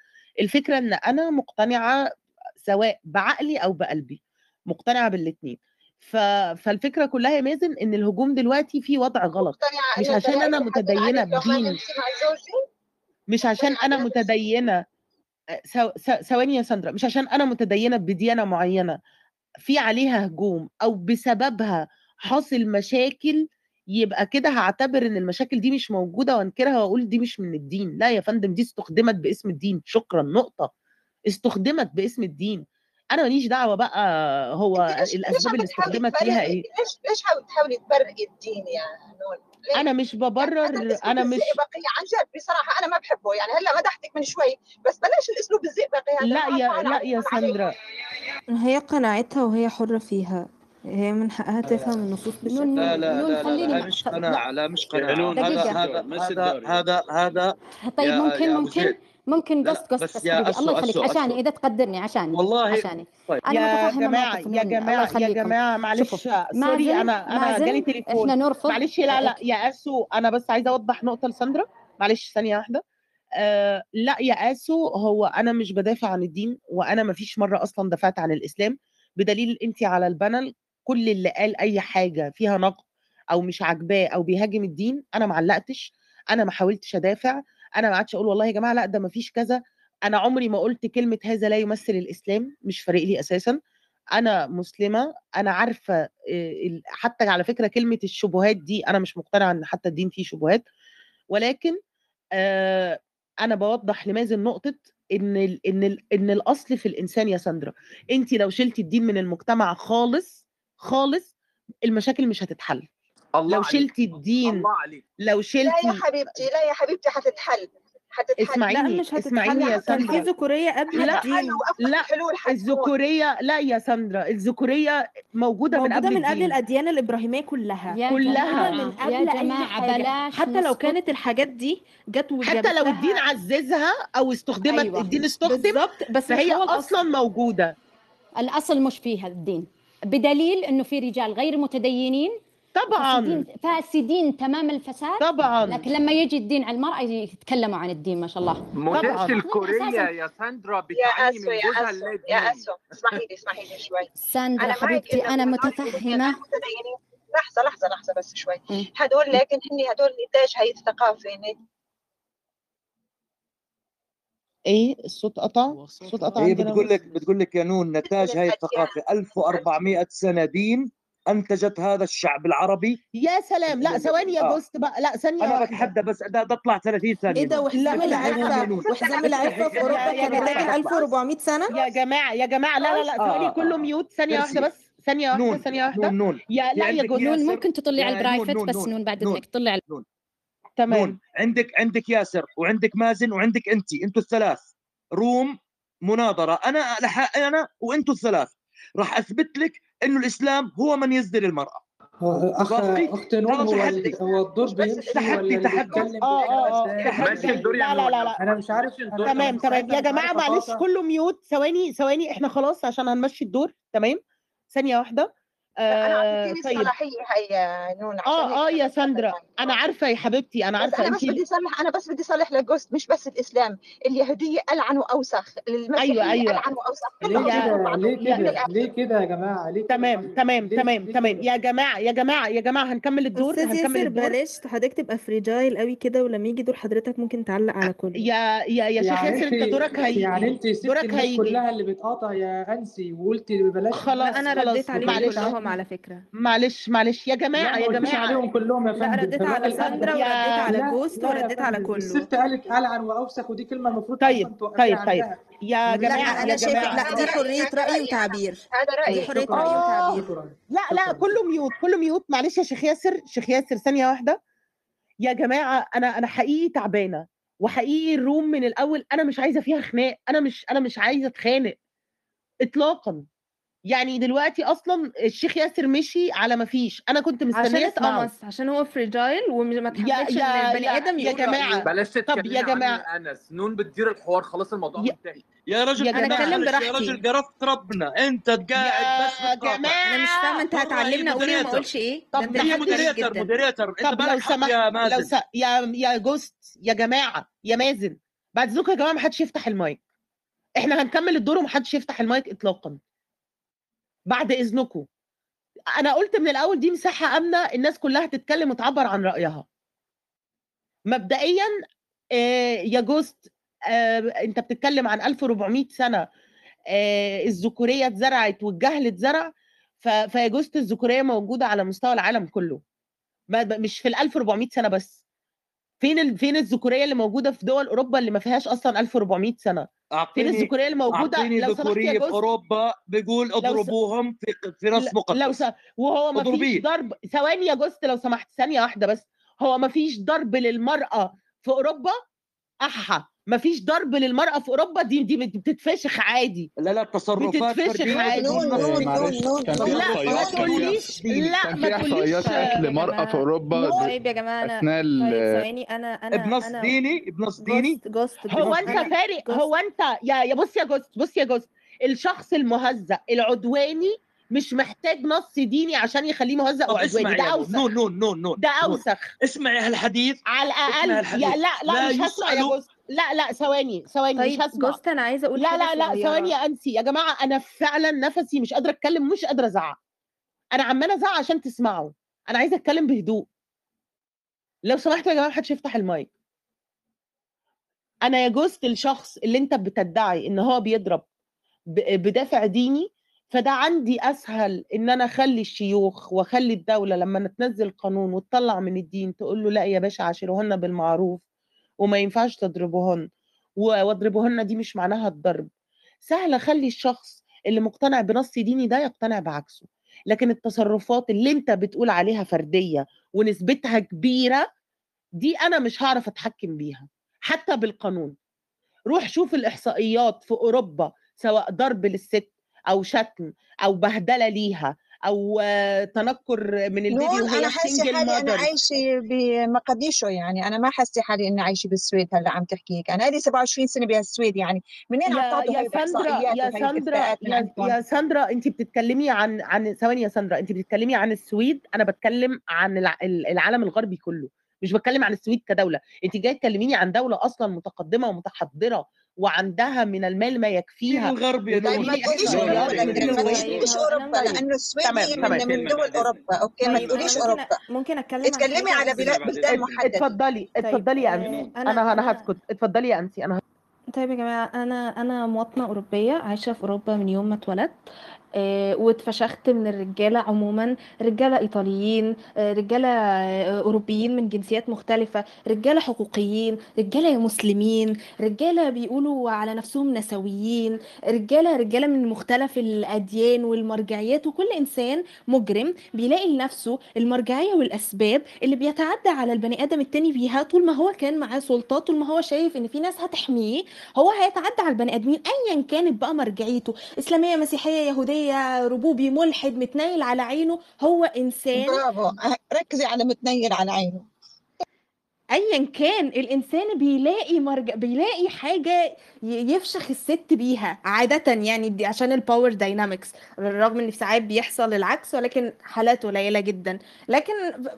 الفكرة إن أنا مقتنعة سواء بعقلي أو بقلبي مقتنعة بالاثنين ف... فالفكرة كلها يا مازن إن الهجوم دلوقتي في وضع غلط. مقتنعة مش عشان أنا متدينة بدين. مش عشان أنا متدينة. ثواني يا ساندرا. مش عشان أنا متدينة بديانة معينة. في عليها هجوم أو بسببها حاصل مشاكل يبقى كده هعتبر إن المشاكل دي مش موجودة وأنكرها وأقول دي مش من الدين. لا يا فندم دي استخدمت باسم الدين. شكرا. نقطة. استخدمت باسم الدين. أنا ماليش دعوة بقى هو الأسباب اللي استخدمت تبرئي؟ إيه؟ ليش ليش عم بتحاولي تبرئي الدين يا نون؟ ليه؟ أنا مش يعني ببرر أنا مش الزئبقي عن جد بصراحة أنا ما بحبه. يعني هلأ مدحتك من شوي بس بلاش الأسلوب الزئبقي هذا. لا يا لا يا ساندرا. هي قناعتها وهي حرة فيها. هي من حقها تفهم النصوص بالشكل لا لا لا لا, خليني لا مش قناعة لا مش قناعة. نون هذا. هذا مش هذا. هذا هذا طيب ممكن ممكن. ممكن قص قص أسو- الله يخليك عشاني. إذا تقدرني عشاني والله عشاني. طيب أنا يا جماعة يا جماعة يا جماعة معلش sorry أنا أنا جالي تليفون. إحنا نرفض معلش لا لا يا أسو أنا بس عايزة أوضح نقطة لساندرا. معلش ثانية واحدة. آه لا يا أسو هو أنا مش بدافع عن الدين وأنا ما فيش مرة أصلا دافعت عن الإسلام. بدليل انت على ال panel كل اللي قال أي حاجة فيها نقد أو مش عاجباه أو بيهاجم الدين أنا ما علقتش أنا ما حاولتش أدافع. أنا ما قعدتش أقول والله يا جماعة لأ ده ما فيش كذا. أنا عمري ما قلت كلمة هذا لا يمثل الإسلام مش فارق لي أساسا. أنا مسلمة أنا عارفة آه، حتى على فكرة كلمة الشبهات دي أنا مش مقتنعة إن حتى الدين فيه شبهات. ولكن آه، أنا بوضح لمازن نقطه إن ال إن ال إن الأصل في الإنسان يا ساندرا. انت لو شلتي الدين من المجتمع خالص خالص المشاكل مش هتتحل. الله لو عليك. شلتي الدين الله عليك. لو لا يا شلتي حبيبتي لا يا حبيبتي حتتحل لا اسمعيني مش اسمعيني يا هتتحل. كان في ساندرا ذكورية قبل لا الدين. لا الذكورية لا يا ساندرا الذكورية موجودة من موجودة قبل من قبل الدين. الأديان الإبراهيمية كلها. يا كلها. موجودة من قبل يا أي جماعة حاجة بلاش حتى لو. كانت الحاجات دي جت حتى لو الدين عززها أو استخدمت أيوة. الدين استخدم بالظبط بس فهي أصلا موجودة. الأصل مش فيها الدين. بدليل إنه في رجال غير متدينين طبعا. فاسدين فاسدين تمام الفساد. طبعا. لكن لما يجي الدين على المرأة يتكلموا عن الدين ما شاء الله. موديلة طبعاً. الكورية. يا ساندرا يا بتعاني من يا جوزها يا أسو. اسمحي لي اسمحي لي شوي. ساندرا معك حبيبتي هدول متفهمة. لحظة لحظة لحظة بس شوي. مم. هدول لكن هن هدول نتاج هاي الثقافه إيه الصوت قطع؟ الصوت قطع هي عندنا بتقول. لك بتقول لك يا نون نتاج هاي الثقافة. 1400 سنة دين أنتجت هذا الشعب العربي يا سلام. لا ثواني يا آه. بوست بقى. لا ثانية أنا واحدة. بتحدى بس ده ده اطلع 30 ثانية إيه ده؟ نون. وحزام نون. وحزام العفة في يا كان. ناتج 1400 سنة؟ يا جماعة يا جماعة. لا لا لا آه، ثواني. آه، كله. ميوت ثانية. واحدة بس. ثانية واحدة نون. ثانية واحدة. نون نون. يا لا يا نون. ممكن تطلعي البرايفت نون، بس نون، نون بعد نون. إذنك. طلع. على تمام. نون. عندك عندك ياسر وعندك مازن وعندك انت أنتوا الثلاث. روم مناظرة. أنا لح... أنا وأنتوا الثلاث. راح أثبت لك إنه الإسلام هو من يزدر المرأة. اخ؟ أخت خلاص هو هو الدور بس بيمشي تحدي- تحدي. آه آه ماشي الدور يا لا لا لا أنا مش عارف أنا تمام مش تمام. يا جماعة معلش. كله ميوت. ثواني ثواني. إحنا خلاص عشان هنمشي الدور. تمام؟ ثانية واحدة. أنا آه اعطيتيني طيب الصلاحيه يا نون عشان آه آه أنا يا ساندرا. أنا عارفة يا حبيبتي أنا بس عارفة أنا بس بدي اصلح أنا بس بدي اصلح لجوست مش بس الإسلام اليهودية ألعن وأوسخ المسيحية أيوة، أيوة. ألعن وأوسخ ليه كده. ليه كده يا جماعة ليه تمام طيب؟ تمام تمام تمام؟ يا جماعة يا جماعة يا جماعة هنكمل الدور هنكمل ياسر الدور بلاش حضرتك تبقى fragile قوي كده ولما يجي دور حضرتك ممكن تعلق على كله يا يا يا شيخ يعني ياسر أنت دورك هي يعني أنت دورك الناس هيجي. كلها اللي بتقاطع يا انسي وقلتي بلاش خلاص خلاص رديت عليهم معلش كلهم. كلهم على فكرة. معلش معلش يا جماعة لا يا جماعة. عليهم كلهم يا لا فندم. رديت ده على. ساندرا يا- ورديت على لا جوست لا يا ورديت على كله. الست قالت ألعن وأوسخ ودي كلمة المفروض طيب طيب طيب. يا لا، لا جماعة أنا يا شايفة جماعة. لا دي حرية هذا وتعبير. هذا دي رأيي حرية شكرا. رأي وتعبير. لا لا كله ميوت كله ميوت. معلش يا شيخ ياسر شيخ ياسر ثانية واحدة. يا جماعة أنا أنا حقيقي تعبانة. وحقيقي الروم من الأول أنا مش عايزة فيها خناق. أنا مش أنا مش عايزة أتخانق. اطلاقا. يعني دلوقتي أصلا الشيخ ياسر مشي على ما فيش. أنا كنت عشان مستنيه أسمعه. اتقمص عشان هو فريجايل وما يا تحملش إن يا البني يا آدم يا جماعة. بلاش طب يا جماعة يا أنس. نون بتدير الحوار خلاص الموضوع يا منتهي يا رجل يا أنا جماعة. أتكلم معلش يا براحتي. رجل قرفت ربنا. أنت قاعد بس يا بتقاطع أنا مش فاهمة جماعة أنت والله هتعلمني أقول إيه وما مودريتر أقولش إيه؟ طب غريب مودريتر مودريتر أنت طب لو بالك سمحت يا لو مازن؟ س... يا يا جوست يا جماعة يا مازن. بعد اذنكم يا جماعة ما حدش يفتح المايك. إحنا هنكمل الدور وما حدش يفتح المايك اطلاقا. بعد إذنكم. أنا قلت من الأول دي مساحة آمنة الناس كلها تتكلم وتعبر عن رأيها. مبدئيا آه، يا جوست آه، أنت بتتكلم عن 1400 سنة آه، الذكورية اتزرعت والجهل اتزرع فيا جوست الذكورية موجودة على مستوى العالم كله. مش في ال 1400 سنة بس. فين ال... فين الذكورية اللي موجودة في دول أوروبا اللي ما فيهاش أصلا 1400 سنة؟ فين الذكورية اللي موجودة؟ لو سمحت يا ذكوريه في أوروبا بيقول لو س... اضربوهم في في نص ل- لو س... مقدس وهو ما فيش ضرب. ثواني يا جوست لو سمحت ثانية واحدة بس. هو ما فيش ضرب للمرأة في أوروبا؟ أحا ما فيش ضرب للمرأة في أوروبا دي دي بتتفشخ عادي. لا لا تصرفات بتتفشخ عادي. نون نون نون لا ما تقوليش. لا ما تقوليش احصائيات طيب قتل يا مرأة في نون طيب يا جماعة أنا أثناء ال- طيب ثواني. أنا أنا بنص ديني بنص ديني هو أنا فارق هو أنت يا يا بص يا جوست بص يا جوست. الشخص المهزأ العدواني مش محتاج نص ديني عشان يخليه مهزأ وعدواني. ده أوسخ. نون نون نون نون ده أوسخ. اسمعي هالحديث. على الأقل يا لا لا لا مش هسمع يا جوست لا لا ثواني ثواني مش طيب هسمع. جوست أنا عايزة أقول لا حاجة لا لا ثواني يا أنسي. يا جماعة أنا فعلا نفسي مش قادرة أتكلم مش قادرة أزعق. أنا عمالة أزعق عشان تسمعوا. أنا عايزة أتكلم بهدوء. لو سمحتوا يا جماعة محدش يفتح المايك. أنا يا جوست الشخص اللي أنت بتدعي إن هو بيضرب ب- بدافع ديني فده عندي أسهل إن أنا أخلي الشيوخ وأخلي الدولة لما تنزل قانون وتطلع من الدين تقول له لا يا باشا عاشروهن بالمعروف وما ينفعش تضربوهن واضربوهن دي مش معناها الضرب. سهل أخلي الشخص اللي مقتنع بنص ديني ده يقتنع بعكسه لكن التصرفات اللي أنت بتقول عليها فردية ونسبتها كبيرة دي أنا مش هعرف أتحكم بيها حتى بالقانون. روح شوف الإحصائيات في أوروبا سواء ضرب للست أو شتم أو بهدلة ليها أو تنكر من البيبي وهي أنا حاسة single حالي أنا عايشة بمقديشو يعني. أنا ما حاسة حالي إني عايشة بالسويد هلأ عم تحكي هيك. أنا لي 27 سنة بالسويد يعني. منين عم تعطوا يا ساندرا يا ساندرا يا يا ساندرا انت بتتكلمي عن عن ثواني يا ساندرا انت بتتكلمي عن السويد؟ أنا بتكلم عن الع- العالم الغربي كله. مش بتكلم عن السويد كدولة. انت جاي تكلميني عن دولة أصلا متقدمة ومتحضرة. وعندها من المال ما يكفيها الغرب يا ما تقوليش أوروبا دول لك ما تقوليش هو أنا أوروبا طيب لأنه السويد هي تمام من دول أوروبا أوكي؟ ما طيب تقوليش ممكن أوروبا. ممكن أتكلم عن اتكلمي حاجة على بلدان محددة. اتفضلي طيب اتفضلي يا انسي أنا أنا هسكت. اتفضلي يا انسي أنا طيب يا جماعة أنا أنا مواطنة أوروبية عايشة في أوروبا من يوم ما اتولدت. واتفشخت من الرجالة عموما. رجالة إيطاليين آه، رجالة آه، أوروبيين من جنسيات مختلفة رجالة حقوقيين رجالة مسلمين رجالة بيقولوا على نفسهم نسويين رجالة رجالة من مختلف الأديان والمرجعيات. وكل إنسان مجرم بيلاقي لنفسه المرجعية والأسباب اللي بيتعدى على البني آدم التاني بيها طول ما هو كان معاه سلطة طول ما هو شايف إن في ناس هتحميه هو هيتعدى على البني آدمين ايا كانت بقى مرجعيته. إسلامية مسيحية يهودية ربوبي ملحد متنيل على عينه هو إنسان. برافو. ركزي على متنيل على عينه. ايا كان الإنسان بيلاقي مرجع بيلاقي حاجة يفشخ الست بيها عادة يعني دي عشان ال power dynamics بالرغم إن في ساعات بيحصل العكس ولكن حالات قليلة جدا. لكن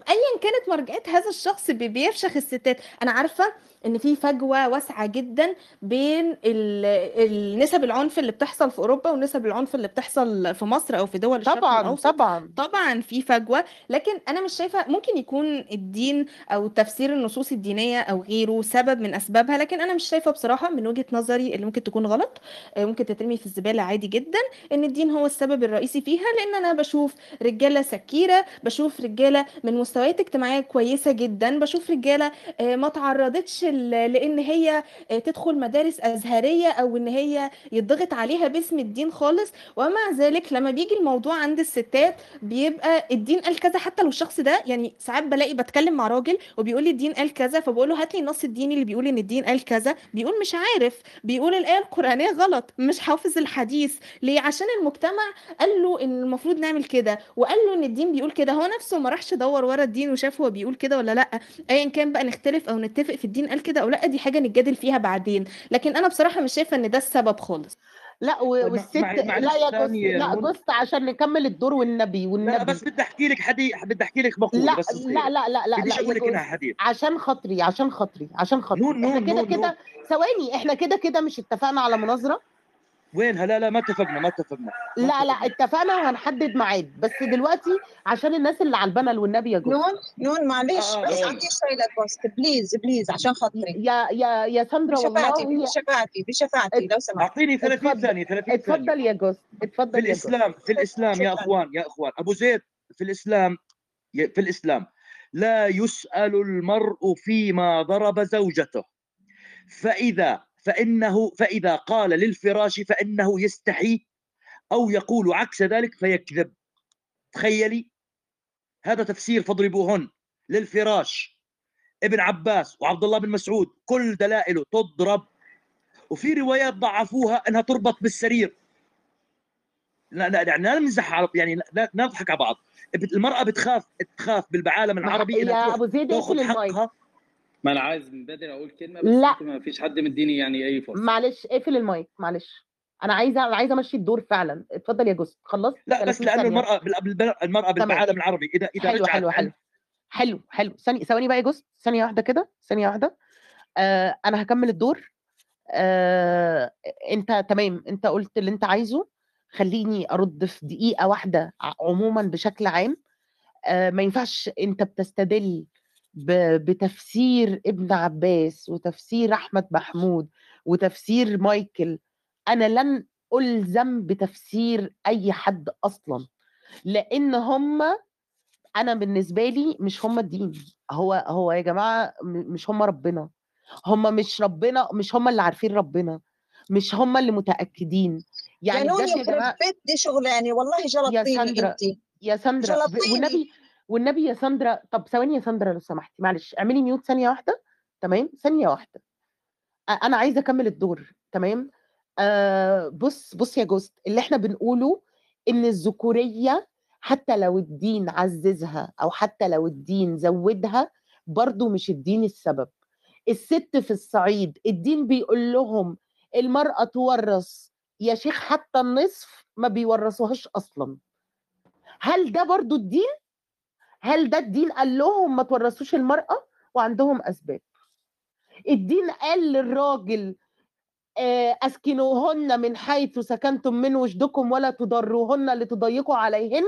ايا كانت مرجعيه هذا الشخص بي- بيفشخ الستات. أنا عارفة إن في فجوة واسعة جدا بين ال- النسب العنف اللي بتحصل في أوروبا ونسب العنف اللي بتحصل في مصر أو في دول الشرق طبعا طبعا. طبعا في فجوة لكن أنا مش شايفة ممكن يكون الدين أو تفسير النصوص الدينية أو غيره سبب من أسبابها لكن أنا مش شايفة بصراحة من وجهة نظري اللي ممكن تكون غلط. آه، ممكن تترمي في الزبالة عادي جدا إن الدين هو السبب الرئيسي فيها لأن أنا بشوف رجالة سكيرة بشوف رجالة من مستويات اجتماعية كويسة جدا بشوف رجالة آه، ما تعرضتش لإن هي آه، تدخل مدارس أزهرية أو إن هي يضغط عليها باسم الدين خالص. ومع ذلك لما بيجي الموضوع عند الستات بيبقى الدين قال كذا حتى لو الشخص ده يعني ساعات بلاقي بتكلم مع راجل وبيقول لي الدين قال كذا فبقول له هات لي النص الديني اللي بيقول إن الدين قال كذا. بيقول مش عارف بيقول الآية القرآنية غلط مش حافظ الحديث. ليه؟ عشان المجتمع قال له إن المفروض نعمل كده وقال له إن الدين بيقول كده. هو نفسه ما راحش دور ورا الدين وشاف هو بيقول كده ولا لأ. ايا كان بقى نختلف أو نتفق في الدين قال كده أو لأ دي حاجة نتجادل فيها بعدين. لكن أنا بصراحة مش شايفة إن ده السبب خالص. لأ و- والست لا يا جوست لأ. جوست عشان نكمل الدور والنبي لا والنبي. بس بدي أحكي لك حديث بدي أحكي لك مقوله لأ بس لأ لأ لأ لأ لأ يا أقول لك إنها جوست حديث. عشان خاطري عشان خاطري عشان خاطري. نون إحنا كده كده ثواني إحنا كده كده مش اتفقنا على مناظرة. وينها لا لا ما اتفقنا ما اتفقنا. لا لا اتفقنا. وهنحدد ميعاد بس دلوقتي عشان الناس اللي على ال panel والنبي يا جوست نون نون معلش آه آه بس نون اعطيه شوي لل host please please عشان خاطري. يا يا يا ساندرا بشفاعتي والله. بشفاعتي بشفاعتي لو سمحت. أعطيني 30 اتفضل. ثانية 30 ثانية. اتفضل يا جوست في اتفضل يا جوست الإسلام في الإسلام يا أخوان يا أخوان. أبو زيد في الإسلام في الإسلام. لا يسأل المرء فيما ضرب زوجته. فإذا فإنه فإذا قال للفراش فإنه يستحي أو يقول عكس ذلك فيكذب. تخيلي؟ هذا تفسير فاضربوهن للفراش ابن عباس وعبد الله بن مسعود كل دلائله تضرب. وفي روايات ضعفوها إنها تربط بالسرير. لا لا يعني لا نمزح على يعني لا نضحك على بعض. المرأة بتخاف تخاف بالعالم. العربي انها يا أبو زيد حقها. ما أنا عايز من بدري أقول كلمة بس لا. ما فيش حد مديني يعني أي فرصة. معلش اقفل المايك معلش. أنا عايزة عايزة أمشي الدور فعلا. اتفضل يا جوست خلصت؟ لا بس 30 لأنه ثانية. المرأة المرأة تمام. بالعالم العربي. إذا إذا حلو حلو حلو. حلو حلو. ثانية ثواني بقى يا جوست ثانية واحدة كده ثانية واحدة. آه أنا هكمل الدور. آه أنت تمام. أنت قلت اللي أنت عايزه. خليني أرد في دقيقة واحدة عموما بشكل عام. آه ما ينفعش أنت بتستدل ب- بتفسير ابن عباس وتفسير أحمد محمود وتفسير مايكل أنا لن ألزم بتفسير أي حد أصلا لأن هم أنا بالنسبة لي مش هم الدين هو هو يا جماعة مش هم ربنا هم مش ربنا مش هم اللي عارفين ربنا مش هم اللي متأكدين. يا يعني بجد يا جماعة دي شغلانة والله يا جلطتيني ساندرا يا ساندرا ب- جلطتيني والنبي والنبي يا ساندرا طب ثواني يا ساندرا لو سمحتي معلش اعملي mute ثانية واحدة تمام؟ ثانية واحدة. أنا عايزة أكمل الدور تمام؟ آه بص بص يا جوست اللي إحنا بنقوله إن الذكورية حتى لو الدين عززها أو حتى لو الدين زودها برضو مش الدين السبب. الست في الصعيد الدين بيقول لهم المرأة تورث يا شيخ حتى النصف ما بيورثوهاش أصلا. هل ده برضو الدين؟ هل ده الدين قال لهم ما تورثوش المرأة؟ وعندهم أسباب. الدين قال للراجل آه، أسكنوهن من حيث سكنتم من وجدكم ولا تضروهن لتضيقوا عليهن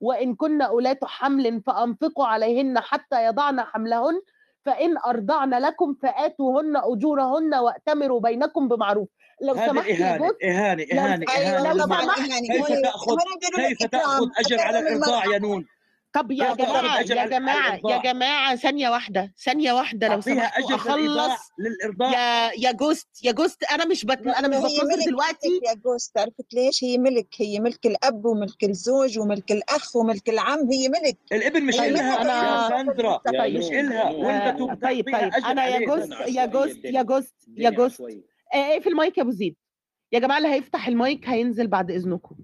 وإن كن أولات حمل فأنفقوا عليهن حتى يضعن حملهن فإن أرضعن لكم فآتوهن أجورهن وأتمروا بينكم بمعروف. لو سمحت إهانة إهانة إهانة إهانة. كيف هو تأخذ كيف تأخذ أجر على الإرضاع يا نون؟ طب يا جماعة أجر يا جماعة يا الإرضاع جماعة ثانية واحدة ثانية واحدة لو سمحتوا أخلص. للإرضاع يا يا جوست يا جوست أنا مش بت... أنا لأنه مش هي بتنظر ملك دلوقتي. ملك يا جوست عرفت ليش؟ هي ملك هي ملك الأب وملك الزوج وملك الأخ وملك العم هي ملك. الإبن مش هي طيب إلها ملك يا ساندرا يا مش إلها وأنت آه طيب طيب. أجر أنا يا جوست يا جوست يا جوست يا جوست آه، اقفل المايك يا أبو زيد. يا جماعة اللي هيفتح المايك هينزل بعد إذنكم.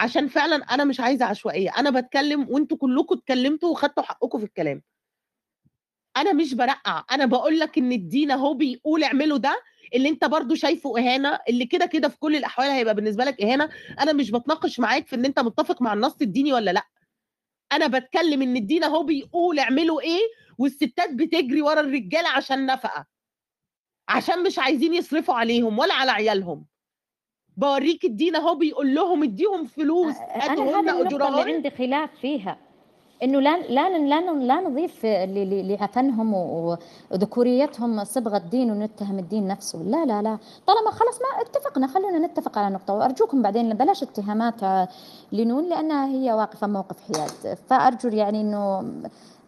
عشان فعلا أنا مش عايزة عشوائية. أنا بتكلم وأنتوا كلكم اتكلمتوا وخدتوا حقكم في الكلام. أنا مش برقع. أنا بقول لك إن الدين أهو بيقول اعملوا ده اللي أنت برضو شايفه إهانة اللي كده كده في كل الأحوال هيبقى بالنسبة لك إهانة. أنا مش بتناقش معاك في إن أنت متفق مع النص الديني ولا لأ. أنا بتكلم إن الدين أهو بيقول اعملوا إيه والستات بتجري ورا الرجالة عشان نفقة. عشان مش عايزين يصرفوا عليهم ولا على عيالهم. بوريك الدين اهو بيقول لهم اديهم فلوس هذه النقطة اللي عندي خلاف فيها إنه لا لا لا لا نضيف لعفنهم وذكوريتهم صبغة دين ونتهم الدين نفسه. لا لا لا. طالما خلص ما اتفقنا خلونا نتفق على نقطة وأرجوكم بعدين بلاش اتهامات لنون لأنها هي واقفة موقف حياد. فأرجو يعني إنه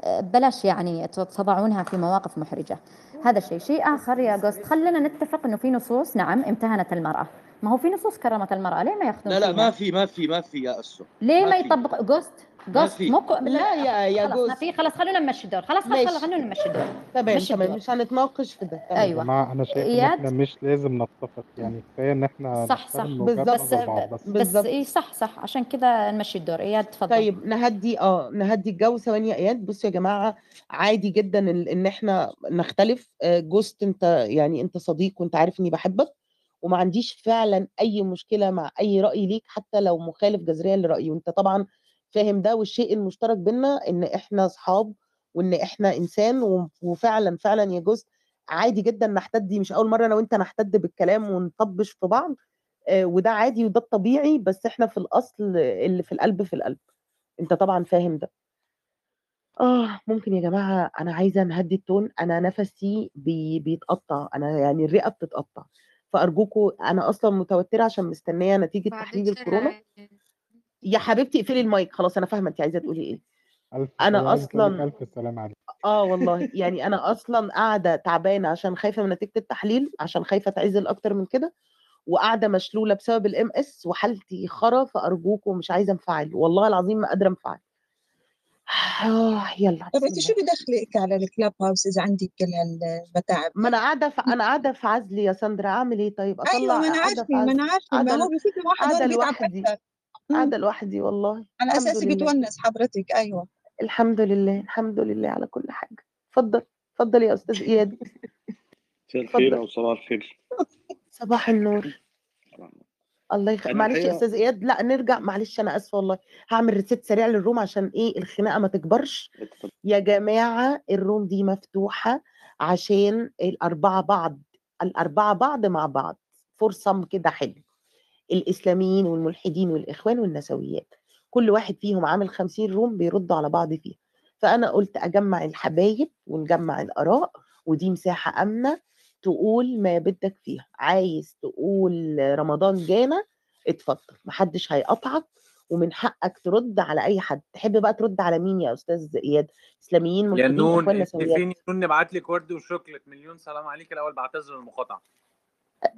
بلاش يعني تضعونها في مواقف محرجة. هذا شيء. شيء آخر يا جوست خلينا نتفق إنه في نصوص. نعم امتهنت المرأة. ما هو في نصوص كرمت المرأة. ليه ما ياخذون لا لا؟ ما في ما في ما في يا اسو ليه ما ما. يطبق جوست ما جوست. مو ك- لا يا يا خلاص ما في خلاص خلونا نمشي الدور. خلاص خلاص خلونا نمشي الدور. تمام تمام. مش هنتناقش في ده تمام يا أيوه جماعة أنا شايف إن إياد؟ إحنا مش لازم نتفق. يعني كفاية إن إحنا صح صح. بالظبط. بس بس بس بالظبط. اي صح صح. عشان كذا نمشي الدور. إياد تفضل طيب نهدي آه نهدي الجو ثواني. يا إياد بصوا يا جماعة عادي جدا إن إحنا نختلف. آه، جوست أنت يعني أنت صديق وأنت عارف إني بحبك. وما عنديش فعلا أي مشكلة مع أي رأي ليك حتى لو مخالف جذريا لرايي وانت طبعا فاهم ده والشيء المشترك بينا إن إحنا أصحاب وإن إحنا إنسان وفعلا فعلا يا جوست عادي جدا نحتد. مش أول مرة أنا وأنت نحتد بالكلام ونطبش في بعض آه، وده عادي وده الطبيعي بس إحنا في الأصل اللي في القلب في القلب. أنت طبعا فاهم ده. آه ممكن يا جماعة أنا عايزة نهدي التون. أنا نفسي بي بيتقطع. أنا يعني الرئة بتتقطع. فارجوكوا أنا أصلا متوترة عشان مستنية نتيجة تحليل الكورونا. يا حبيبتي اقفلي المايك خلاص أنا فاهمة انت عايزة تقولي إيه. ألف أنا أصلا ألف سلام عليك آه والله يعني أنا أصلا قاعدة تعبانة عشان خايفة من نتيجة التحليل عشان خايفة أتعزل أكتر من كده وقاعدة مشلولة بسبب ال MS وحالتي خرا فارجوكوا مش عايزة أنفعل والله العظيم ما قادرة أنفعل. آه يلا طب انت شو بدخلك على ال Clubhouse إذا عندك كل هالمتاعب؟ ما أنا قاعدة في أنا قاعدة في عزل يا ساندرا أعمل إيه طيب؟ أيوه أطلع ما أنا عارفة في ما أنا عارفة ما هو قاعدة لوحدي. قاعدة لوحدي والله. على لله. بتونس حضرتك أيوه. الحمد لله الحمد لله على كل حاجة. اتفضل اتفضل يا أستاذ إياد. مساء الخير أو صباح الخير. صباح النور. الله يخ... أنا معلش يا أستاذ إياد لا نرجع معلش أنا آسفة والله هعمل reset سريع لل room عشان إيه الخناقة ما تكبرش. يا جماعة ال room دي مفتوحة عشان الأربعة بعض الأربعة بعض مع بعض فرصه كده حلو. الإسلاميين والملحدين والإخوان والنسويات كل واحد فيهم عامل 50 room بيردوا على بعض فيها. فأنا قلت أجمع الحبايب ونجمع الآراء ودي مساحة آمنة تقول ما بدك فيها عايز تقول رمضان جانا اتفضل محدش هيقطعك ومن حقك ترد على أي حد. تحب بقى ترد على مين يا أستاذ اياد إسلاميين يا ملحدين نسويات فين نون نبعت لك ورد وشوكليت مليون سلام عليك. الأول بعتذر المقاطعة.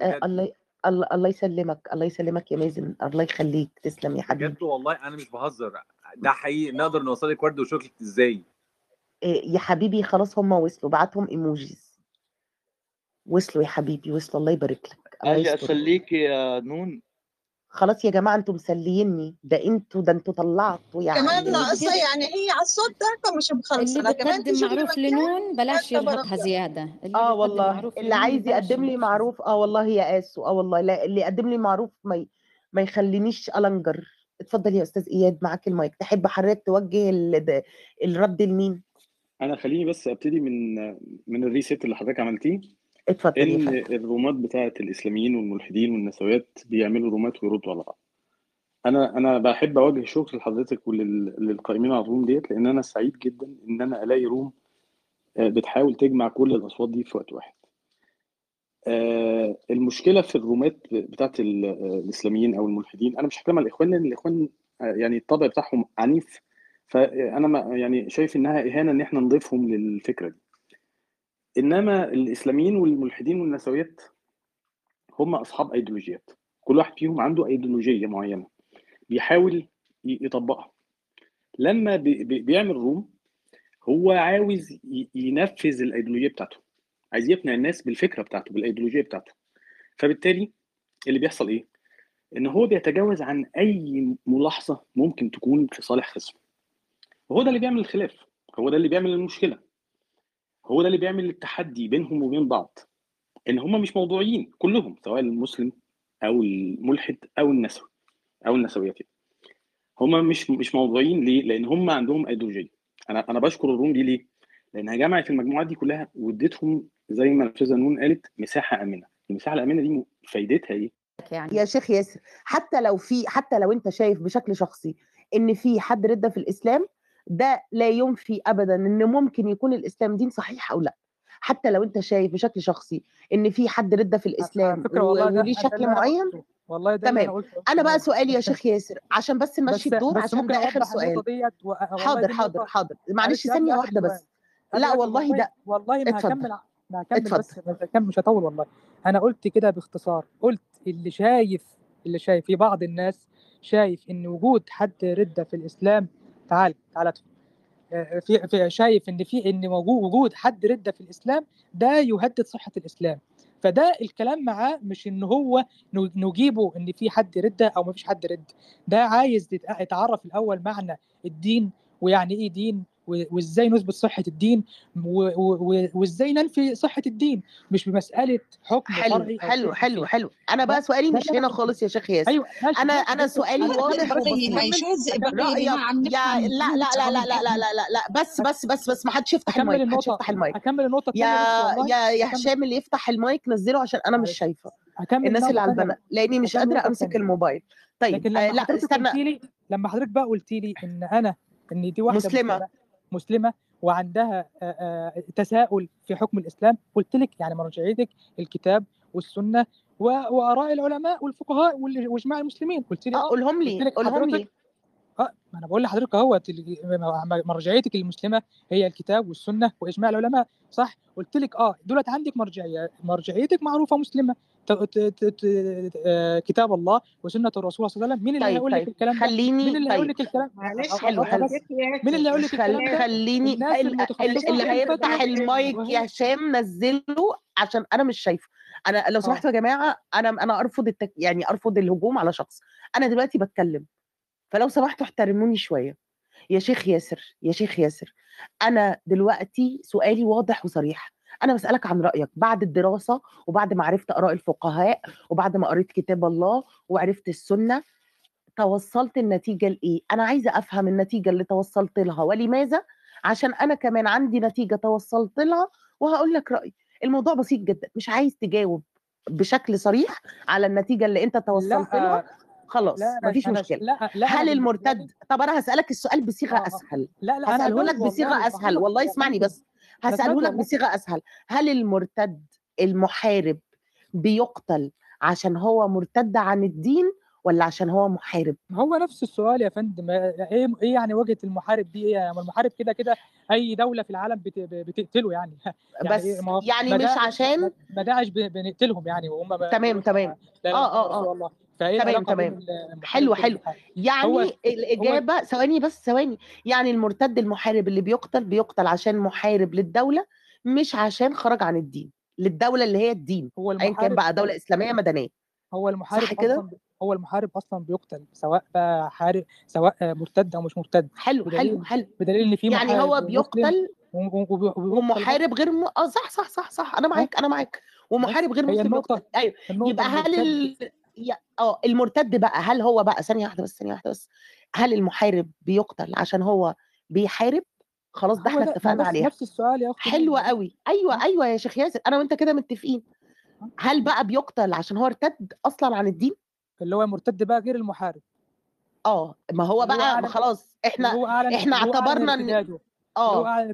بجد. الله الله الله يسلمك الله يسلمك يا مازن. الله يخليك. تسلم يا حبيبي. بجد والله أنا مش بهزر. ده حقيقي. نقدر نوصل لك ورد وشوكليت إزاي؟ آه، يا حبيبي خلاص هم وصلوا. بعتهم ايموجيز وصلوا يا حبيبي وصلوا الله يبارك لك الله آجي يستر. أسليك يا نون. خلاص يا جماعة أنتوا مسليني. ده أنتوا ده أنتوا طلعتوا يعني كمان ناقصة يعني هي على الصوت تاعكم مش مخلصه اللي كمان بتقدم معروف لنون بلاش يرهقها. زيادة. اللي آه والله. معروف اللي عايز يقدم لي معروف آه والله يا آسو آه والله. لا اللي يقدم لي معروف ما ي... ما يخلينيش ألنجر. اتفضل يا أستاذ إياد معاك المايك. تحب حضرتك توجه ال... ده- الرد لمين؟ أنا خليني بس أبتدي من من ال reset اللي حضرتك عملتيه. اتفضل إن ال رومات بتاعه الإسلاميين والملحدين والنسويات بيعملوا رومات ويردوا على بعض. أنا أنا بحب أوجه شكر لحضرتك وللقائمين على ال room ديت لأن أنا سعيد جدا إن أنا ألاقي room آه، بتحاول تجمع كل الأصوات دي في وقت واحد. آه، المشكلة في الرومات بتاعت آه، الإسلاميين أو الملحدين أنا مش هتكلم على الإخوان لأن الإخوان يعني الطبع بتاعهم عنيف فأنا ما- يعني شايف إنها إهانة إن إحنا نضيفهم للفكرة دي. إنما الإسلاميين والملحدين والنسويات هم أصحاب أيديولوجيات. كل واحد فيهم عنده أيديولوجية معينة بيحاول يطبقها. لما بي- بي- بيعمل room هو عاوز ينفذ الأيديولوجية بتاعته. عايز يقنع الناس بالفكرة بتاعته بالأيديولوجية بتاعته. فبالتالي اللي بيحصل إيه؟ إن هو بيتجاوز عن أي ملاحظة ممكن تكون في صالح خصمه وهو ده اللي بيعمل الخلاف. هو ده اللي بيعمل المشكلة. هو ده اللي بيعمل التحدي بينهم وبين بعض إن هم مش موضوعيين كلهم سواء المسلم أو الملحد أو النسوي أو النسويات هم مش مش موضوعيين ليه؟ لأن هم عندهم ايديولوجيه أنا أنا بشكر الروم دي ليه؟ لانها جمعت المجموعات دي كلها واديتهم زي ما الأستاذة نون قالت مساحة آمنة. المساحة الآمنة دي فايدتها إيه؟ يعني. يا شيخ ياسر حتى لو في حتى لو أنت شايف بشكل شخصي إن في حد ردة في الإسلام ده لا ينفي ابدا إن ممكن يكون الإسلام دين صحيح أو لأ. حتى لو أنت شايف بشكل شخصي إن في حد ردة في الإسلام وليه شكل معين والله ده تمام. أنا بقى سؤالي يا شيخ ياسر عشان بس نمشي الدور عشان ممكن ده آخر سؤال. و- والله حاضر حاضر حاضر. معلش واحدة سؤال بس. لا والله ده والله ما هكمل ما هكمل اتفضل. بس هكمل مش هطول والله. أنا قلت كده باختصار. قلت اللي شايف اللي شايف في بعض الناس شايف إن وجود حد رده في الإسلام تعال تعال ادخل. آه، في في شايف إن في إن وجود حد ردة في الإسلام ده يهدد صحة الإسلام. فده الكلام معاه مش إن هو نجيبه إن في حد ردة أو ما فيش حد رد. ده عايز يتع- يتعرف الأول معنى الدين ويعني إيه دين وازاي نثبت صحة الدين وازاي ننفي صحة الدين؟ مش بمسألة حكم حلو فرعي حلو حلو حلو. أنا بقى سؤالي مش هنا خالص يا شيخ ياسر. أيوه ماشي أنا أنا سؤالي واضح لا لا لا لا لا لا لا لا لا بس بس بس بس ما حدش يفتح المايك ما حدش يفتح المايك. هكمل النقطة يا يا يا هشام اللي يفتح المايك نزله عشان أنا مش شايفة. الناس اللي على البنات لأني مش قادره أمسك الموبايل. طيب لكن آه لما لا حضرتك استنى. لما حضرتك بقى قلت لي إن أنا إن دي واحدة مسلمة. مسلمة وعندها آه، آه، تساؤل في حكم الإسلام قلت لك يعني مرجعيتك الكتاب والسنة وآراء العلماء والفقهاء وال- واجماع المسلمين. قلت لي آه قولهم لي قولهم لي. آه ما أنا بقول لحضرتك اهوت ال- مرجعيتك المسلمة هي الكتاب والسنة وإجماع العلماء صح؟ قلت لك آه دولت عندك مرجعية مرجعيتك معروفة مسلمة. آه، كتاب الله وسنة الرسول صلى الله عليه وسلم. مين اللي طيب هيقول لك طيب. الكلام ده؟ مين خليني اللي هيقول طيب. لك الكلام معلش حلو حلو مين اللي هيقول لك. الكلام ده؟ خليني اللي هيفتح المايك يا هشام نزله عشان أنا مش شايفه. أنا لو آه. سمحتوا يا جماعة أنا أنا أرفض التك... يعني أرفض الهجوم على شخص. أنا دلوقتي بتكلم. فلو سمحتوا احترموني شوية. يا شيخ ياسر يا شيخ ياسر أنا دلوقتي سؤالي واضح وصريح. أنا بسالك عن رأيك. بعد الدراسة وبعد ما عرفت آراء الفقهاء وبعد ما قريت كتاب الله وعرفت السنة توصلت النتيجة لإيه؟ أنا عايزة أفهم النتيجة اللي توصلت لها ولماذا؟ عشان أنا كمان عندي نتيجة توصلت لها وهقول لك رأيي. الموضوع بسيط جدا. مش عايز تجاوب بشكل صريح على النتيجة اللي أنت توصلت لها لا خلاص لا مفيش مشكلة. لا لا هل المرتد؟ طب أنا هسألك السؤال بصيغة آه آه. أسهل. لا لا هساله لك بصيغة أسهل. والله اسمعني بس. سمعت لك والله بصيغة أسهل. هل المرتد المحارب بيقتل عشان هو مرتد عن الدين ولا عشان هو محارب؟ هو نفس السؤال يا فندم. إيه إيه يعني وجهة المحارب دي؟ إيه يعني؟ المحارب كده كده أي دولة في العالم بت- بتقتله يعني. يعني بس هو يعني ما مش عشان ما داعش ب- بنقتلهم يعني وهم ما تمام تمام. آه آه. آه فإيه تمام تمام. حلو حلو. هو يعني هو الإجابة ثواني بس ثواني. يعني المرتد المحارب اللي بيقتل بيقتل عشان محارب للدولة مش عشان خرج عن الدين. للدولة اللي هي الدين هو أيا كان بقى دولة إسلامية مدنية. هو المحارب صح كده؟ هو المحارب أصلا بيقتل سواء بقى حارب سواء مرتد أو مش مرتد. حلو حلو بدليل حلو بدليل إن في يعني هو بيقتل ومحارب غير م... آه صح صح صح صح. أنا آه معاك أنا معاك. ومحارب غير مسلم أيوه. يبقى هل آه المرتد بقى هل هو بقى ثانية واحدة بس ثانية واحدة بس هل المحارب بيقتل عشان هو بيحارب؟ خلاص ده إحنا اتفقنا عليها. نفس السؤال يا أختي ده قوي أيوه أيوه يا شيخ ياسر. أنا وأنت كده متفقين. هل بقى بيقتل عشان هو ارتد أصلا عن الدين؟ اللي هو مرتد بقى غير المحارب. آه ما هو بقى ما خلاص إحنا إحنا اعتبرنا إن آه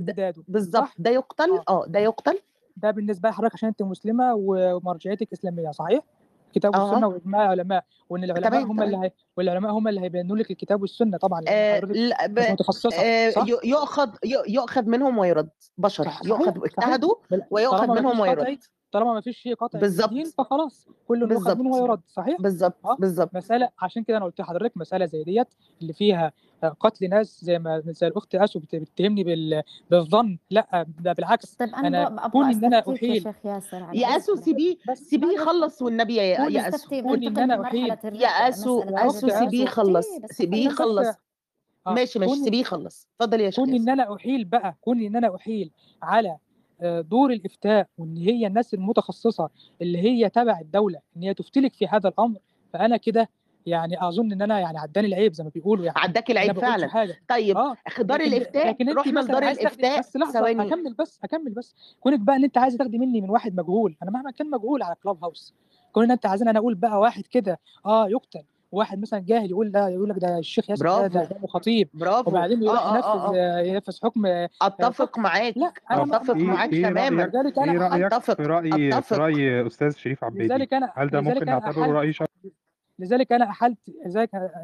بالظبط؟ ده يقتل؟ آه. آه ده يقتل. ده بالنسبة لحضرتك عشان أنت مسلمة ومرجعيتك إسلامية صحيح؟ الكتاب والسنة آه واجماع العلماء وإن العلماء تمام هم اللي هي والعلماء هم اللي هيبينوا لك الكتاب والسنة طبعا آه ب... مش متخصصة آه صح؟ يؤخذ يؤخذ منهم ويرد بشر صح- يؤخذ اجتهدوا ويؤخذ منهم ويرد. طالما ما فيش فيه قطع بالظبط. فخلاص كله المخد منه يرد صحيح؟ بالظبط آه؟ بالظبط. مسألة عشان كده أنا قلت لحضرتك مسألة زي ديت اللي فيها آه، قتل ناس زي ما زي الأخت أسو بتتهمني بال... بالظن. لأ ده بالعكس. طب أنا, أنا كون إن أنا أحيل. يا يا أسو سيبيه سيبيه خلص والنبي يا يا أسو. كون إن أنا أحيل. يا أسو أسو سيبيه خلص سيبيه خلص ماشي ماشي سيبيه خلص اتفضل يا شيخ كون إن أنا أحيل بقى كون إن أنا أحيل على دور الإفتاء وإن هي الناس المتخصصة اللي هي تبع الدولة إن هي تفتلك في هذا الأمر فأنا كده يعني أظن إن أنا يعني عداني العيب زي ما بيقولوا يعني عداك العيب فعلا حاجة. طيب آه. دار الإفتاء لكن رحنا لدار الإفتاء بس لحظة ثواني. هكمل بس هكمل بس كونك بقى إن أنت عايز تاخدي مني من واحد مجهول أنا مهما كان مجهول على كلاب هاوس كون إن أنت عايزين أنا أقول بقى واحد كده آه يقتل واحد مثلا جاهل يقول لا يقول لك ده الشيخ ياسر برافو. ده, ده خطيب. برافو. وبعدين يروح آه،, آه ينفذ آه آه. ينفذ حكم آه، أتفق معاك. لا أنا أتفق إيه معاك إيه تماما. لذلك أنا إيه رأيك أتفق. في رأي أتفق. في رأي أستاذ شريف عبيدي لذلك أنا هل ده ممكن نعتبره رأي شخصي؟ لذلك أنا أحلت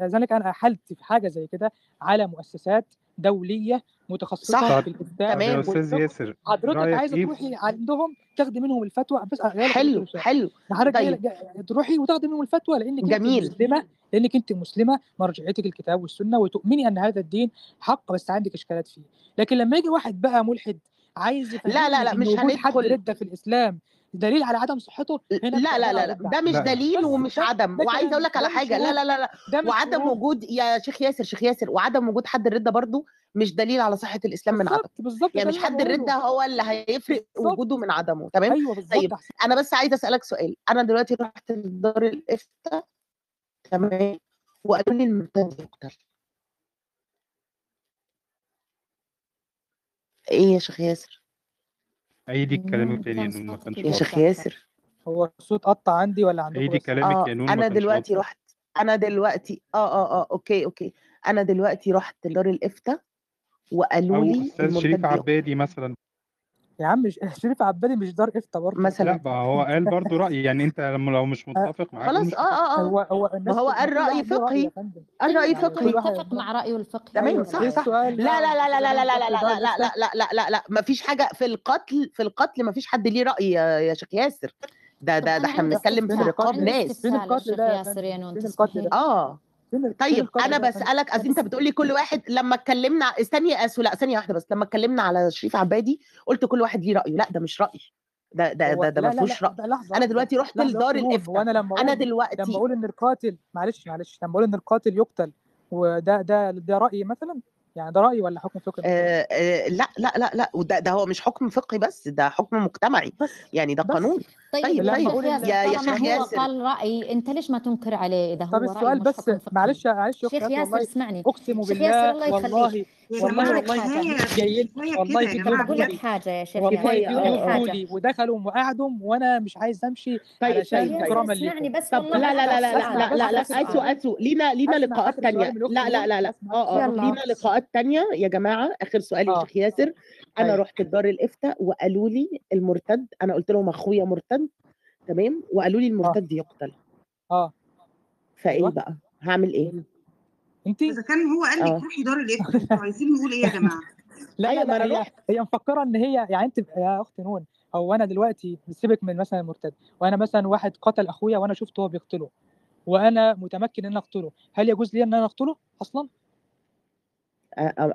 لذلك أنا أحلت في حاجة زي كده على مؤسسات دولية متخصصة صح. في الإبداع تمام يا أستاذ ياسر حضرتك عايزة إيه تروحي عندهم تاخدي منهم الفتوى؟ بس حلو حلو. حضرتك طيب. تروحي وتاخدي منهم الفتوى لأنك جميل. انت مسلمة لأنك أنت مسلمة مرجعيتك الكتاب والسنة وتؤمني أن هذا الدين حق بس عندك إشكالات فيه. لكن لما يجي واحد بقى ملحد عايز لا لا لا مش هندخل. حد رده في الإسلام دليل على عدم صحته هنا لا لا لا, لا. ده مش لا. دليل ومش عدم. وعايز أقول لك على حاجة. لا لا لا لا. وعدم وجود يا شيخ ياسر شيخ ياسر وعدم وجود حد الردة برضه مش دليل على صحة الإسلام من عدمه بالظبط يعني مش حد الردة هو اللي هيفرق وجوده من عدمه. تمام؟ أيوه طيب أنا بس عايزة أسألك سؤال. أنا دلوقتي رحت لدار الإفتاء تمام؟ وقالوا لي المرتد يقتل إيه يا شيخ ياسر؟ عيدي كلامك تاني إنه ما كانش يا شيخ ياسر هو الصوت قطع عندي ولا عندك عيدي بس؟ كلامك يا آه نون أنا دلوقتي رحت أنا دلوقتي آه آه آه okay okay. أنا دلوقتي رحت دار الإفتاء وقالوا لي أستاذ شريف عبادي مثلا. يا عم شريف عبالي مش دار افتى برضه مثلا لا بقى هو قال برضه راي يعني انت لما لو مش متفق معاه خلاص آه آه آه هو هو ما هو قال راي فقهي قال راي فقهي متفق مع رايه الفقهي تمام صح صح لا لا لا لا لا لا لا لا لا لا لا لا لا لا لا ما فيش حاجة في القتل في القتل ما فيش حد ليه راي يا شيخ ياسر ده ده ده إحنا بنتكلم في رقاب ناس فين القتل ده يا ياسر فين القتل آه طيب أنا بسألك أصل أنت بتقولي كل واحد لما اتكلمنا استني آه، اسف لا ثانية واحدة بس لما اتكلمنا على شريف عبادي قلت كل واحد ليه رأيه. لا ده مش رايي ده ده ده, ده ما فيهوش رأي. أنا دلوقتي رحت لدار الافتاء أنا لما أنا دلوقتي لما أقول إن القاتل معلش معلش لما أقول إن القاتل يقتل وده ده ده رأيي مثلا؟ يعني ده رأيي ولا حكم فقهي؟ آه، آه، لا لا لا لا وده ده هو مش حكم فقهي بس ده حكم مجتمعي. بس يعني ده بس. قانون. طيب, طيب لما أقول يا, يا شيخ ياسر. قال رأي أنت ليش ما تنكر عليه إذا هو طب السؤال بس معلش معلش شيخ ياسر اسمعني. أقسم بالله والله والله والله جايين والله في بيوت بقول لك حاجة يا شيخ ياسر والله ودخلوا وقعدوا وأنا مش عايز أمشي طيب كرامه طيب اسمعني بس لا لا لا لا لا لا اسوء اسوء لينا لينا لقاءات ثانية لا لا لا لا. آه آه لينا لقاءات ثانية يا جماعة. آخر سؤال يا آه. شيخ ياسر. أنا طيب. رحت الدار الإفتاء وقالوا لي المرتد أنا قلت لهم أخويا مرتد تمام؟ وقالوا لي آه. المرتد يقتل. آه. فإيه أيوه. بقى؟ هعمل إيه؟ انت؟ إذا كان هو قال لك آه. روحي دار الإفتاء عايزين نقول إيه يا جماعة؟ لا أيوة لا, لا هي, هي مفكرة إن هي يعني انت يا اخت نون أو أنا دلوقتي سيبك من مثلا المرتد وأنا مثلا واحد قتل أخويا وأنا شفته هو بيقتله وأنا متمكن إن أقتله هل يجوز لي إن أنا أقتله أصلا؟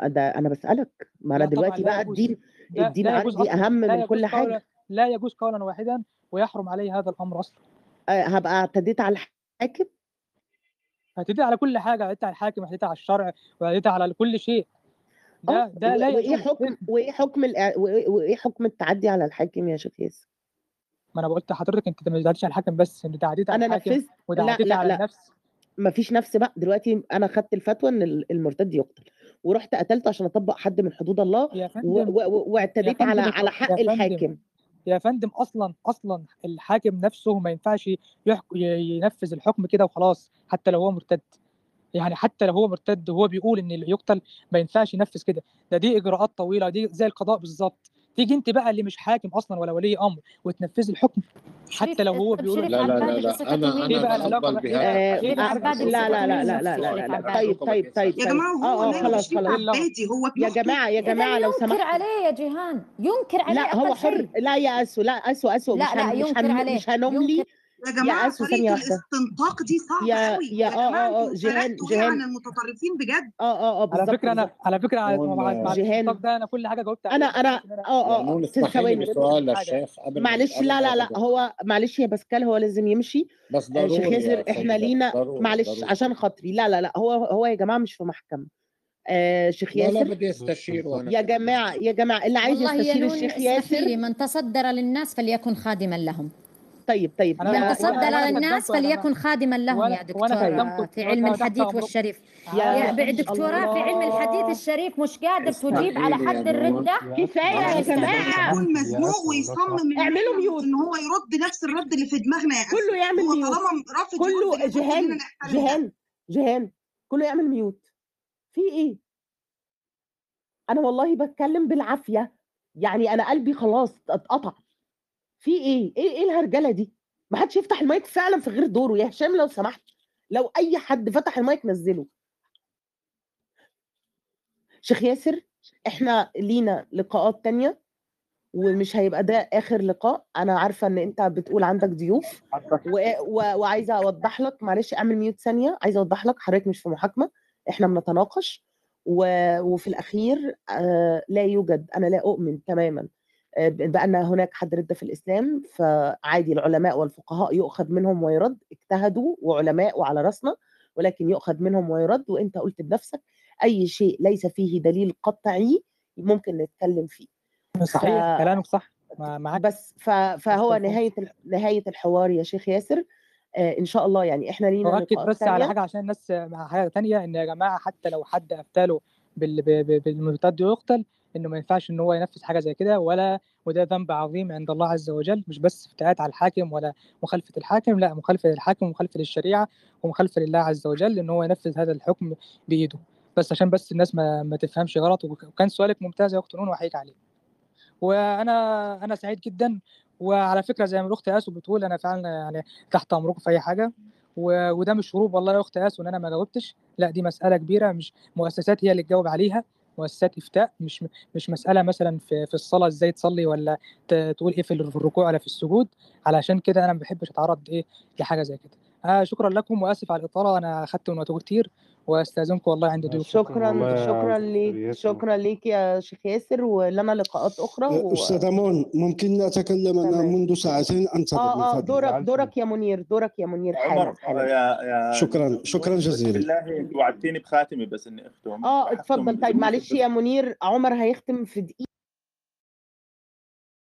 ده أنا بسالك ما أنا دلوقتي بقى الدين الدين عندي أهم من كل حاجة. لا يجوز قولا واحدا ويحرم عليه هذا الأمر أصلا. هبقى اعتديت على الحاكم؟ اعتديت على كل حاجة، اعتديت على الحاكم، اعتديت على الشرع، اعتديت على كل شيء. ده آه، ده لا وإيه حكم وإيه حكم وإيه حكم التعدي على الحاكم يا شيخ ياسر؟ ما أنا قُلت لحضرتك أنتِ ما تعديش على الحاكم بس، أنتِ تعديتِ على الحاكم وتعديتِ على النفس. ما نَفْس بقى، دلوقتي أنا خدت الفتوى إن المرتد يُقتل. ورحت قتلت عشان أطبق حد من حدود الله واعتديت على على حق الحاكم. يا فندم أصلا أصلا الحاكم نفسه ما ينفعش ينفذ الحكم كده وخلاص حتى لو هو مرتد. يعني حتى لو هو مرتد وهو بيقول إن اللي يقتل ما ينفعش ينفذ كده. ده دي إجراءات طويلة دي زي القضاء بالظبط. تيجي انت بقى اللي مش حاكم أصلا ولا ولي أمر وتنفذ الحكم حتى لو هو بيقول إيه، لا لا لا لا أنا أنا اتفضل بها لا لا لا لا لا لا لا طيب طيب طيب. آه، آه، يا جماعة هو خلاص خلاص هو يا جماعة يا جماعة لو سمحت. ينكر عليه يا جيهان ينكر عليه لا هو حر. لا يا اسو لا اسو اسو لا لا ينكر عليه مش هنملي يا جماعة يا طريقة الاستنطاق دي صعبة يا قوي يا آه آه آه جيهان جيهان المتطرفين بجد؟ آه آه آه على فكرة أنا على فكرة على جيهان ده أنا كل حاجة جاوبت أنا أنا آه آه ست ثواني معلش لا لا لا هو معلش يا باسكال هو لازم يمشي. آه، بس ضروري شيخ خزر إحنا لينا معلش عشان خاطري. لا لا لا هو هو يا جماعة مش في محكمة. آه شيخ ياسر. بدي استشير وأنا يا جماعة يا جماعة اللي عايز يستشير الشيخ ياسر. من تصدر للناس فليكن خادما لهم. طيب طيب. أنا- من تصدى للناس فليكن جماعة. خادما لهم يا وأنا دكتور خدمته- في علم الحديث والشريف. يا يا دكتوراه في علم الحديث. الشريف مش قادر تجيب على لي حد. الردة؟ كفاية يا أنا جماعة. يكون مزنوق ويصمم اعملوا ميوت. إن هو يرد نفس الرد اللي في دماغنا. يا كله يعمل هو mute طالما رافض كله جهان جهان جهان كله يعمل mute في إيه؟ أنا والله بتكلم بالعافية. يعني أنا قلبي خلاص اتقطع. في إيه؟ إيه إيه الهرجلة دي؟ ما حدش يفتح المايك فعلا في غير دوره. يا هشام لو سمحت لو أي حد فتح المايك نزله. شيخ ياسر إحنا لينا لقاءات تانية ومش هيبقى ده آخر لقاء. أنا عارفة إن أنت بتقول عندك ضيوف. و... و... وعايزة أوضح لك معلش أعمل ميوت ثانية. عايزة أوضح لك حضرتك مش في محاكمة. إحنا بنتناقش. و... وفي الأخير آه لا يوجد أنا لا أؤمن تماما. آه، بأن هناك حد رد في الإسلام فعادي العلماء والفقهاء يؤخذ منهم ويرد اجتهدوا وعلماء وعلى راسنا ولكن يؤخذ منهم ويرد وأنت قلت بنفسك أي شيء ليس فيه دليل قطعي ممكن نتكلم فيه. صحيح ف- كلامك صح معاك بس ف... فهو نهاية نهاية الحوار يا شيخ ياسر. آه إن شاء الله يعني إحنا لينا لقاءات بس على تانية حاجة عشان الناس مع حاجة تانية إن يا جماعة حتى لو حد ب- بالمرتد يقتل إنه ما ينفعش إن هو ينفذ حاجة زي كده ولا وده ذنب عظيم عند الله عز وجل مش بس افتئات على الحاكم ولا مخالفة الحاكم لا مخالفة للحاكم ومخالفة للشريعة ومخالفة لله عز وجل إن هو ينفذ هذا الحكم بإيده. بس عشان بس الناس ما, ما تفهمش غلط وكان سؤالك ممتاز يا أخت نون وأحييك عليه. وأنا أنا سعيد جدا وعلى فكرة زي ما الأخت آسو بتقول أنا فعلا يعني تحت أمركم في أي حاجة. وده مش هروب والله يا أخت آسو إن أنا ما جاوبتش لا دي مسألة كبيرة مش مؤسسات هي اللي تجاوب عليها. مؤسسات إفتاء مش مش مسألة مثلا في في الصلاة إزاي تصلي ولا. تقول إيه في الركوع ولا في السجود علشان كده أنا ما بحبش أتعرض إيه لحاجة زي كده آه شكرا لكم وآسف على الإطالة أنا أخدت من وقتكم كتير وأستأذنكم والله عند ضيوف شكرا شكرا ليك. شكرا ليك يا شيخ ياسر ولنا لقاءات أخرى و... أستاذ أمون ممكن أتكلم أنا تمام. منذ ساعتين من آه آه دورك. دورك يا منير دورك يا منير حالا عمر حالا يا يا شكرا شكرا جزيلا بالله انت وعدتني بخاتمي بس إني أختم آه اتفضل طيب معلش. يا منير عمر هيختم في دقيقة